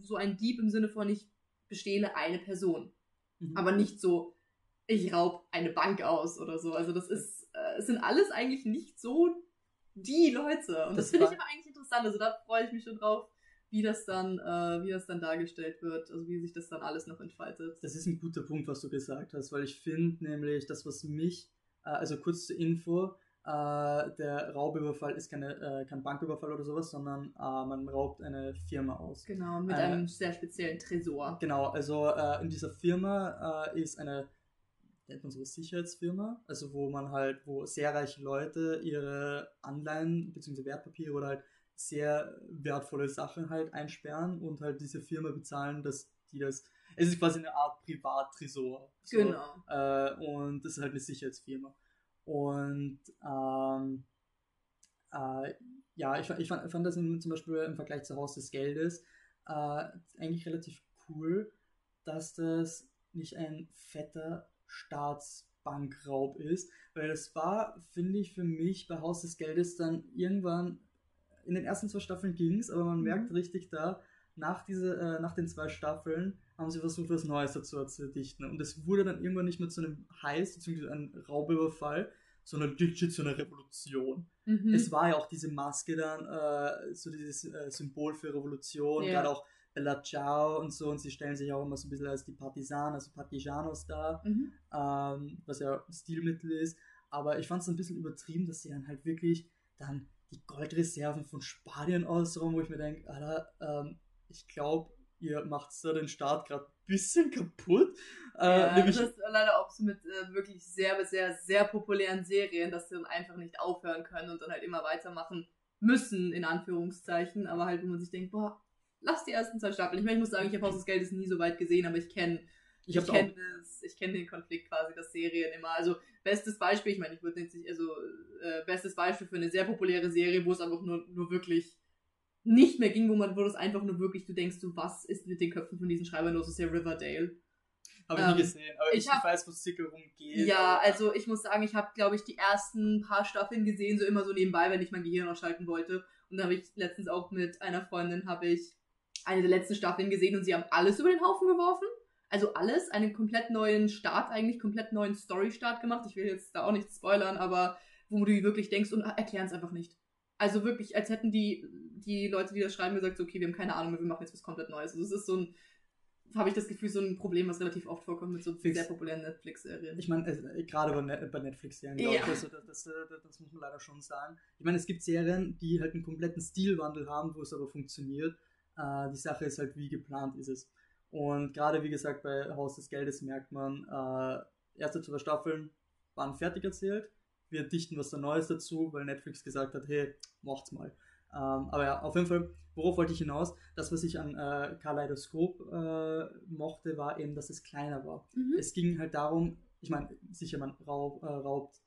so ein Dieb im Sinne von, ich bestehle eine Person. Mhm. Aber nicht so, ich raub eine Bank aus oder so. Also das ist, äh, es sind alles eigentlich nicht so die Leute. Und das, das finde ich aber eigentlich interessant. Also da freue ich mich schon drauf, wie das dann, äh, wie das dann dargestellt wird, also wie sich das dann alles noch entfaltet. Das ist ein guter Punkt, was du gesagt hast, weil ich finde nämlich, das, was mich, äh, also kurz zur Info, äh, der Raubüberfall ist keine, äh, kein Banküberfall oder sowas, sondern äh, man raubt eine Firma aus. Genau, mit einem sehr speziellen Tresor. Genau, also äh, in dieser Firma ist eine, nennt man so Sicherheitsfirma, also wo man halt, wo sehr reiche Leute ihre Anleihen bzw. Wertpapiere oder halt sehr wertvolle Sachen halt einsperren und halt diese Firma bezahlen, dass die das. Es ist quasi eine Art Privattresor. So, genau. Äh, und das ist halt eine Sicherheitsfirma. Und ähm, äh, ja, ich, ich, fand, ich fand das zum Beispiel im Vergleich zu Haus des Geldes äh, eigentlich relativ cool, dass das nicht ein fetter Staatsbankraub ist, weil das war, finde ich, für mich bei Haus des Geldes dann irgendwann, in den ersten zwei Staffeln ging es, aber man mhm. merkt richtig da, nach, diese, äh, nach den zwei Staffeln haben sie versucht, was Neues dazu zu dichten. Und es wurde dann irgendwann nicht mehr zu einem Heiß, beziehungsweise einem Raubüberfall, sondern legit zu einer Revolution. Mhm. Es war ja auch diese Maske dann, äh, so dieses äh, Symbol für Revolution, ja. gerade auch Bella Ciao und so, und sie stellen sich auch immer so ein bisschen als die Partisanen, also Partisanos dar, mhm. ähm, was ja Stilmittel ist. Aber ich fand es ein bisschen übertrieben, dass sie dann halt wirklich dann die Goldreserven von Spanien ausräumen, wo ich mir denke, Alter, ähm, ich glaube, ihr macht da den Start gerade ein bisschen kaputt. Äh, ja, nämlich, das ist leider auch so mit äh, wirklich sehr, sehr, sehr populären Serien, dass sie dann einfach nicht aufhören können und dann halt immer weitermachen müssen, in Anführungszeichen. Aber halt, wo man sich denkt, boah, lass die ersten zwei Staffeln. Ich meine, ich muss sagen, ich habe Haus des Geldes nie so weit gesehen, aber ich kenne ich, ich kenne ich kenne den Konflikt quasi, dass Serien immer, also bestes Beispiel, ich meine, ich würde nicht, also äh, bestes Beispiel für eine sehr populäre Serie, wo es einfach nur, nur wirklich nicht mehr ging, wo man, wo das einfach nur wirklich, du denkst, du, was ist mit den Köpfen von diesen Schreibern los, das ist ja Riverdale. Habe ich ähm, nie gesehen, aber ich, ich, hab, weiß, wo es circa rumgeht. Ja, also ich muss sagen, ich habe, glaube ich, die ersten paar Staffeln gesehen, so immer so nebenbei, wenn ich mein Gehirn ausschalten wollte. Und da habe ich letztens auch mit einer Freundin, habe ich eine der letzten Staffeln gesehen und sie haben alles über den Haufen geworfen. Also alles, einen komplett neuen Start, eigentlich komplett neuen Story-Start gemacht. Ich will jetzt da auch nichts spoilern, aber wo du wirklich denkst und erklären es einfach nicht. Also wirklich, als hätten die, die Leute, die das schreiben, gesagt, so, okay, wir haben keine Ahnung mehr, wir machen jetzt was komplett Neues. Also es ist so ein, habe ich das Gefühl, so ein Problem, was relativ oft vorkommt mit so Fix. sehr populären Netflix-Serien. Ich meine, äh, gerade bei, Net bei Netflix-Serien, ja. ich, also das, das, das, das, muss man leider schon sagen. Ich meine, es gibt Serien, die halt einen kompletten Stilwandel haben, wo es aber funktioniert. Äh, die Sache ist halt, wie geplant ist es. Und gerade, wie gesagt, bei Haus des Geldes merkt man, äh, erste zwei Staffeln waren fertig erzählt wir dichten was da Neues dazu, weil Netflix gesagt hat, hey, macht's mal. Ähm, aber ja, auf jeden Fall, worauf wollte ich hinaus? Das, was ich an äh, Kaleidoskop äh, mochte, war eben, dass es kleiner war. Mhm. Es ging halt darum, ich meine, sicher, man raub, äh, raubt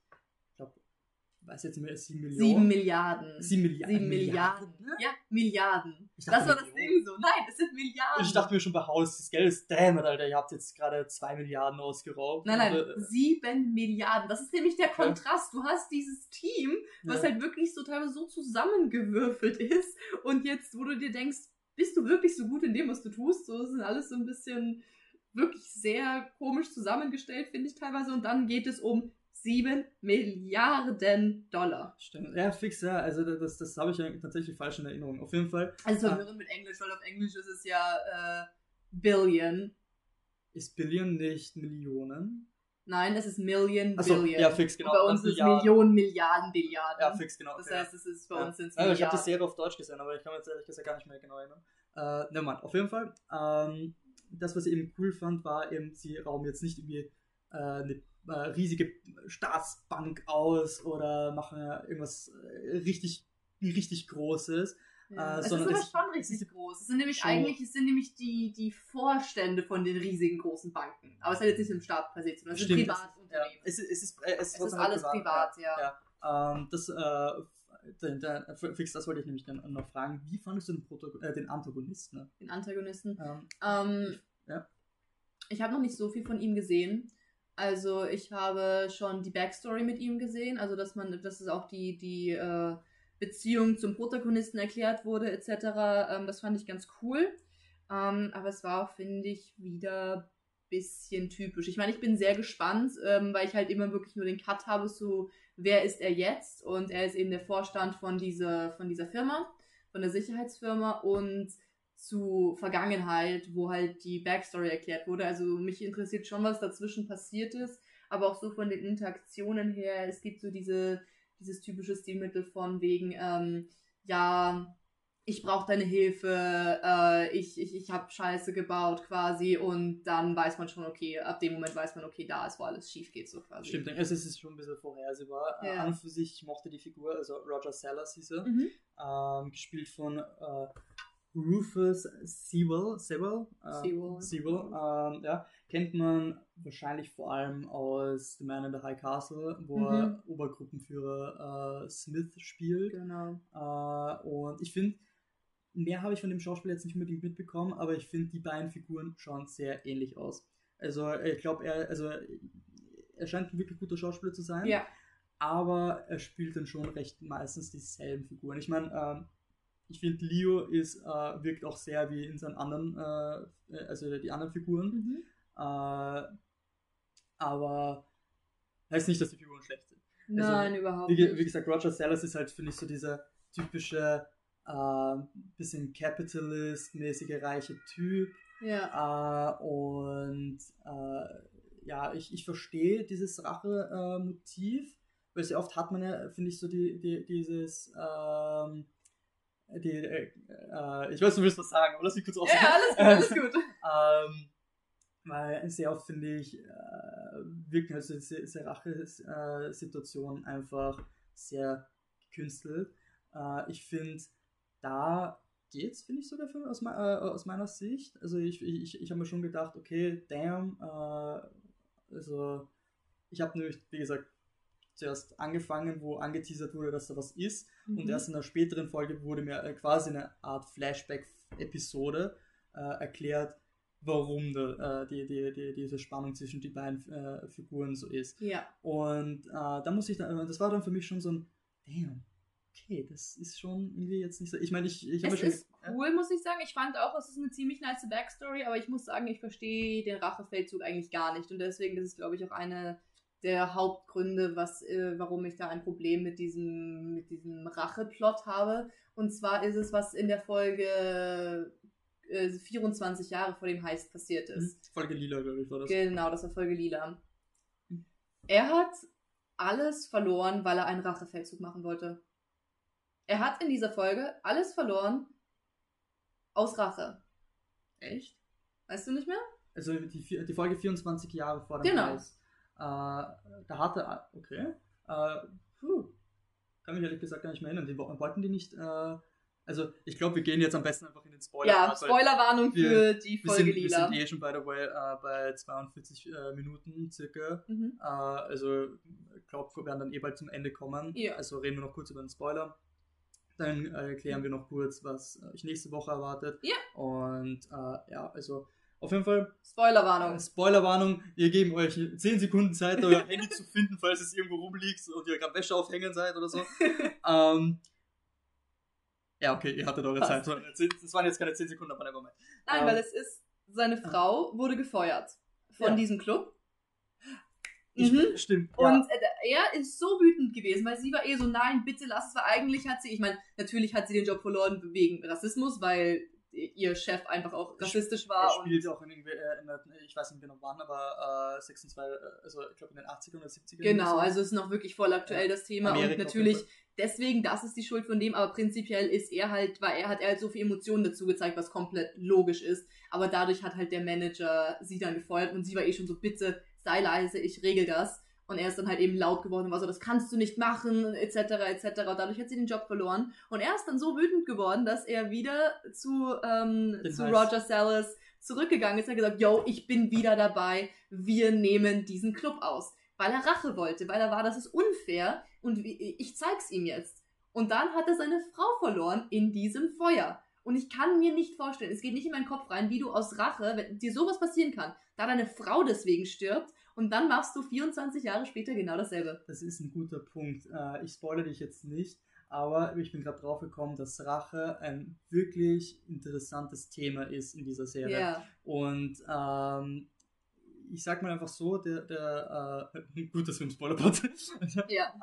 weiß jetzt nicht mehr, 7 Millionen. 7 Milliarden. 7 Milliarden. 7 Milliarden. Milliarden. Ja, Milliarden. Das war das Ding so. Nein, es sind Milliarden. Ich dachte mir schon bei Haus des Geldes, damn it, Alter, ihr habt jetzt gerade 2 Milliarden ausgeraubt. Nein, nein, 7 Milliarden. Das ist nämlich der Kontrast. Du hast dieses Team, was ja. halt wirklich so teilweise so zusammengewürfelt ist und jetzt, wo du dir denkst, bist du wirklich so gut in dem, was du tust? So, das sind alles so ein bisschen wirklich sehr komisch zusammengestellt, finde ich teilweise. Und dann geht es um 7 Milliarden Dollar. Stimmt. Ja, fix, ja. Also das, das habe ich ja tatsächlich falsch in Erinnerung. Auf jeden Fall. Also verwirrend ah. mit Englisch, weil auf Englisch ist es ja äh, Billion. Ist Billion nicht Millionen? Nein, es ist Million, Achso, Billion. Ja, fix, genau. Und bei uns ist es Millionen, Milliarden, Billiarden. Ja, fix, genau. Das heißt, es ist bei ja. uns sind ja, Ich habe die Serie auf Deutsch gesehen, aber ich kann mir jetzt ehrlich gesagt gar nicht mehr genau erinnern. Äh, ne, Mann, auf jeden Fall. Ähm, das, was ich eben cool fand, war eben, sie rauben jetzt nicht irgendwie äh, eine äh, riesige Staatsbank aus oder machen irgendwas äh, richtig, richtig Großes. Ja. Äh, es ist aber es- schon es richtig groß. Es sind nämlich schon- eigentlich, es sind nämlich die, die Vorstände von den riesigen großen Banken. Aber es hat jetzt nicht im Staat passiert, sondern es sind Privatunternehmen. Es, ist- es ist, es ist, Es ist alles privat, privat, ja. ja. Ähm, das, äh, den, fix, das wollte ich nämlich dann noch fragen. Wie fandest du den, Protagon äh, den Antagonisten? Ne? Den Antagonisten. Ähm, Ähm, Ja. Ich habe noch nicht so viel von ihm gesehen. Also ich habe schon die Backstory mit ihm gesehen, also dass man, dass es auch die, die äh, Beziehung zum Protagonisten erklärt wurde, etc. Ähm, das fand ich ganz cool. Ähm, aber es war finde ich, wieder bisschen typisch. Ich meine, ich bin sehr gespannt, ähm, weil ich halt immer wirklich nur den Cut habe, so wer ist er jetzt? Und er ist eben der Vorstand von dieser, von dieser Firma, von der Sicherheitsfirma und zu Vergangenheit, wo halt die Backstory erklärt wurde. Also mich interessiert schon, was dazwischen passiert ist, aber auch so von den Interaktionen her. Es gibt so diese, dieses typische Stilmittel von wegen, ähm, ja, ich brauche deine Hilfe, äh, ich, ich, ich habe Scheiße gebaut quasi und dann weiß man schon, okay, ab dem Moment weiß man, okay, da ist, wo alles schief geht, so quasi. Stimmt, also es ist schon ein bisschen vorhersehbar. Äh, Ja. An und für sich, ich mochte die Figur, also Roger Sellers hieß er, Mhm. ähm, gespielt von äh, Rufus Sewell, Sewell, äh, Sewell. Sewell ähm, ja, kennt man wahrscheinlich vor allem aus The Man in the High Castle, wo er Mhm. Obergruppenführer äh, Smith spielt. Genau. Äh, und ich finde, mehr habe ich von dem Schauspieler jetzt nicht unbedingt mitbekommen, aber ich finde, die beiden Figuren schauen sehr ähnlich aus. Also ich glaube, er, also er scheint ein wirklich guter Schauspieler zu sein, Ja, aber er spielt dann schon recht meistens dieselben Figuren. Ich meine, ähm, ich finde, Leo ist, äh, wirkt auch sehr wie in seinen anderen, äh, also die anderen Figuren, mhm. äh, aber heißt nicht, dass die Figuren schlecht sind. Nein, überhaupt Wie, nicht. wie gesagt, Roger Sellers ist halt, finde ich, so dieser typische, äh, bisschen Capitalist-mäßige reiche Typ. ja. Äh, und äh, ja, ich, ich verstehe dieses Rache-Motiv, weil sehr oft hat man ja, finde ich, so die, die, dieses, ähm, die, äh, äh, ich weiß, du willst was sagen, aber lass mich kurz ausreden. Ja, alles gut, alles gut. Ähm, weil sehr oft finde ich, äh, wirken halt so diese, diese Rache-Situationen einfach sehr gekünstelt. Äh, ich finde, da geht's, finde ich sogar aus, äh, aus meiner Sicht. Also ich, ich, ich habe mir schon gedacht, okay, damn, äh, also ich habe nämlich, wie gesagt, zuerst angefangen, wo angeteasert wurde, dass da was ist. Und Mhm. erst in einer späteren Folge wurde mir äh, quasi eine Art Flashback-Episode äh, erklärt, warum da, äh, die, die, die, diese Spannung zwischen die beiden äh, Figuren so ist. Ja, Und äh, da muss ich dann, das war dann für mich schon so ein, damn, okay, das ist schon irgendwie jetzt nicht so. Ich meine, ich, ich habe es schon. ist cool, muss ich sagen. Ich fand auch, es ist eine ziemlich nice Backstory, aber ich muss sagen, ich verstehe den Rachefeldzug eigentlich gar nicht. Und deswegen ist es, glaube ich, auch eine der Hauptgründe, was, äh, warum ich da ein Problem mit diesem, mit diesem Racheplot habe. Und zwar ist es, was in der Folge äh, 24 Jahre vor dem Heist passiert ist. Hm, Folge Lila, glaube ich, war das. Genau, das war Folge Lila. Er hat alles verloren, weil er einen Rachefeldzug machen wollte. Er hat in dieser Folge alles verloren aus Rache. Echt? Weißt du nicht mehr? Also die, die Folge 24 Jahre vor dem Genau. Heist. Äh, da hatte, okay, äh, puh, kann mich ehrlich gesagt gar nicht mehr erinnern. Die wo- wollten die nicht, äh, also ich glaube, wir gehen jetzt am besten einfach in den Spoiler. ja, Spoilerwarnung wir- für die Wir Folge sind, wir Lila. sind eh schon, by the way, äh, bei 42 äh, Minuten circa. mhm. Äh, also ich glaube, wir werden dann eh bald zum Ende kommen. Ja. Also reden wir noch kurz über den Spoiler. Dann erklären wir noch kurz, was euch nächste Woche erwartet. Ja. Und ja, also auf jeden Fall Spoilerwarnung. Spoilerwarnung, wir geben euch 10 Sekunden Zeit, euer Handy zu finden, falls es irgendwo rumliegt und ihr gerade Wäsche aufhängen seid oder so. ähm, ja, okay, ihr hattet eure Passt. Zeit. Das waren jetzt keine 10 Sekunden, aber nevermind. Nein, Ähm, weil es ist, seine Frau wurde gefeuert von Ja. diesem Club. Ich, Mhm. Stimmt. Und äh, er ist so wütend gewesen, weil sie war eh so, nein, bitte lass es, weil eigentlich hat sie, ich meine, natürlich hat sie den Job verloren wegen Rassismus, weil ihr Chef einfach auch rassistisch Er war. Und, spielt auch in, irgendwie, äh, ich weiß nicht genau wann, aber äh, 26, äh, also ich glaube in den 80ern oder 70ern. genau, so. also ist noch wirklich voll aktuell das Thema. Amerika und natürlich, deswegen, das ist die Schuld von dem, aber prinzipiell ist er halt, weil er hat er halt so viel Emotionen dazu gezeigt, was komplett logisch ist. Aber dadurch hat halt der Manager sie dann gefeuert und sie war eh schon so, bitte sei leise, ich regel das. Und er ist dann halt eben laut geworden und war so, das kannst du nicht machen, etc., etc. Und dadurch hat sie den Job verloren. Und er ist dann so wütend geworden, dass er wieder zu, ähm, zu. Roger Sellers zurückgegangen ist und hat gesagt, yo, ich bin wieder dabei, wir nehmen diesen Club aus. Weil er Rache wollte, weil er war, das ist unfair und ich zeig's ihm jetzt. Und dann hat er seine Frau verloren in diesem Feuer. Und ich kann mir nicht vorstellen, es geht nicht in meinen Kopf rein, wie du aus Rache, wenn dir sowas passieren kann, da deine Frau deswegen stirbt und dann machst du 24 Jahre später genau dasselbe. Das ist ein guter Punkt. Äh, ich spoilere dich jetzt nicht, aber ich bin gerade drauf gekommen, dass Rache ein wirklich interessantes Thema ist in dieser Serie. Ja. Und ähm, ich sag mal einfach so, der, der äh, gut, dass wir im Spoilerpod Ja.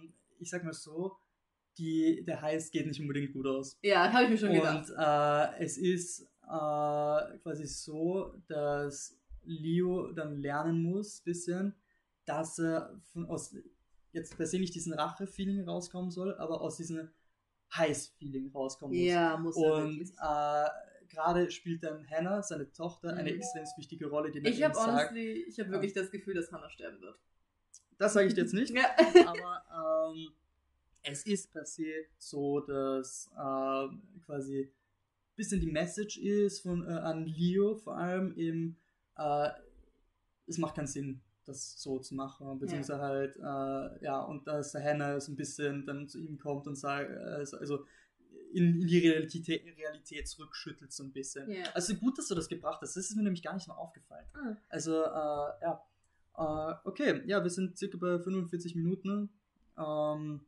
ähm, ich sag mal so, die, der Heiß geht nicht unbedingt gut aus. Ja, habe ich mir schon gedacht. Und äh, es ist äh, quasi so, dass Leo dann lernen muss, bisschen, dass er von, aus jetzt per se nicht diesen Rache-Feeling rauskommen soll, aber aus diesem Heiß-Feeling rauskommen muss. Ja, muss er Und äh, gerade spielt dann Hannah, seine Tochter, eine Mhm. extrem wichtige Rolle, die Ich habe honestly, ich habe wirklich das Gefühl, dass Hannah sterben wird. das sage ich dir jetzt nicht, Ja. aber ähm, es ist per se so, dass äh, quasi ein bisschen die Message ist von, äh, an Leo vor allem eben, äh, es macht keinen Sinn, das so zu machen, beziehungsweise halt, äh, ja, und dass Hannah so ein bisschen dann zu ihm kommt und sagt, äh, also in, in die Realität, Realität zurückschüttelt so ein bisschen. Ja. Also gut, dass du das gebracht hast, das ist mir nämlich gar nicht mal aufgefallen. Ah. Also, äh, ja. Äh, okay, ja, wir sind circa bei 45 Minuten. Ähm,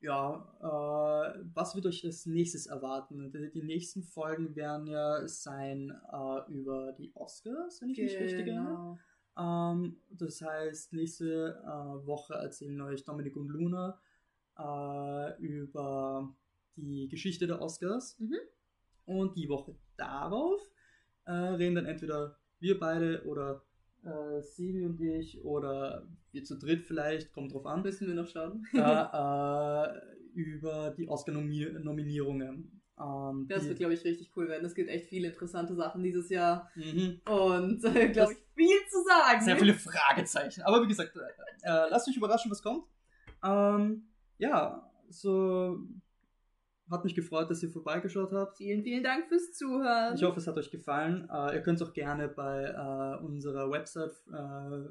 ja, äh, was wird euch als nächstes erwarten? Die, die nächsten Folgen werden ja sein äh, über die Oscars, wenn ich mich richtig erinnere. Genau. Ähm, das heißt, nächste äh, Woche erzählen euch Dominik und Luna äh, über die Geschichte der Oscars. Mhm. Und die Woche darauf äh, reden dann entweder wir beide oder äh, Sivi und ich oder wir zu dritt vielleicht, kommt drauf an, Müssen wir noch schauen. äh, über die Oscar-Nominierungen. Ähm, Das die- wird, glaube ich, richtig cool werden. Es gibt echt viele interessante Sachen dieses Jahr. Mhm. Und, äh, glaube ich, viel zu sagen. Sehr viele Fragezeichen. Aber wie gesagt, äh, äh, lasst euch überraschen, was kommt. Ähm, ja, so hat mich gefreut, dass ihr vorbeigeschaut habt. Vielen, vielen Dank fürs Zuhören. Ich hoffe, es hat euch gefallen. Äh, ihr könnt auch gerne bei äh, unserer Website äh,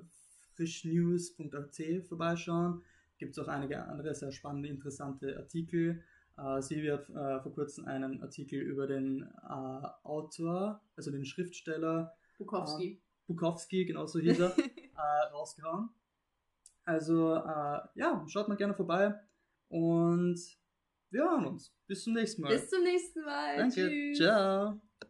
frischnews.at vorbeischauen. Gibt es auch einige andere sehr spannende, interessante Artikel. Äh, sie hat äh, vor kurzem einen Artikel über den äh, Autor, also den Schriftsteller Bukowski. Bukowski, genauso hieß er, äh, rausgehauen. Also, äh, ja, schaut mal gerne vorbei und wir hören uns. Bis zum nächsten Mal. Bis zum nächsten Mal. Danke. Tschüss. Ciao.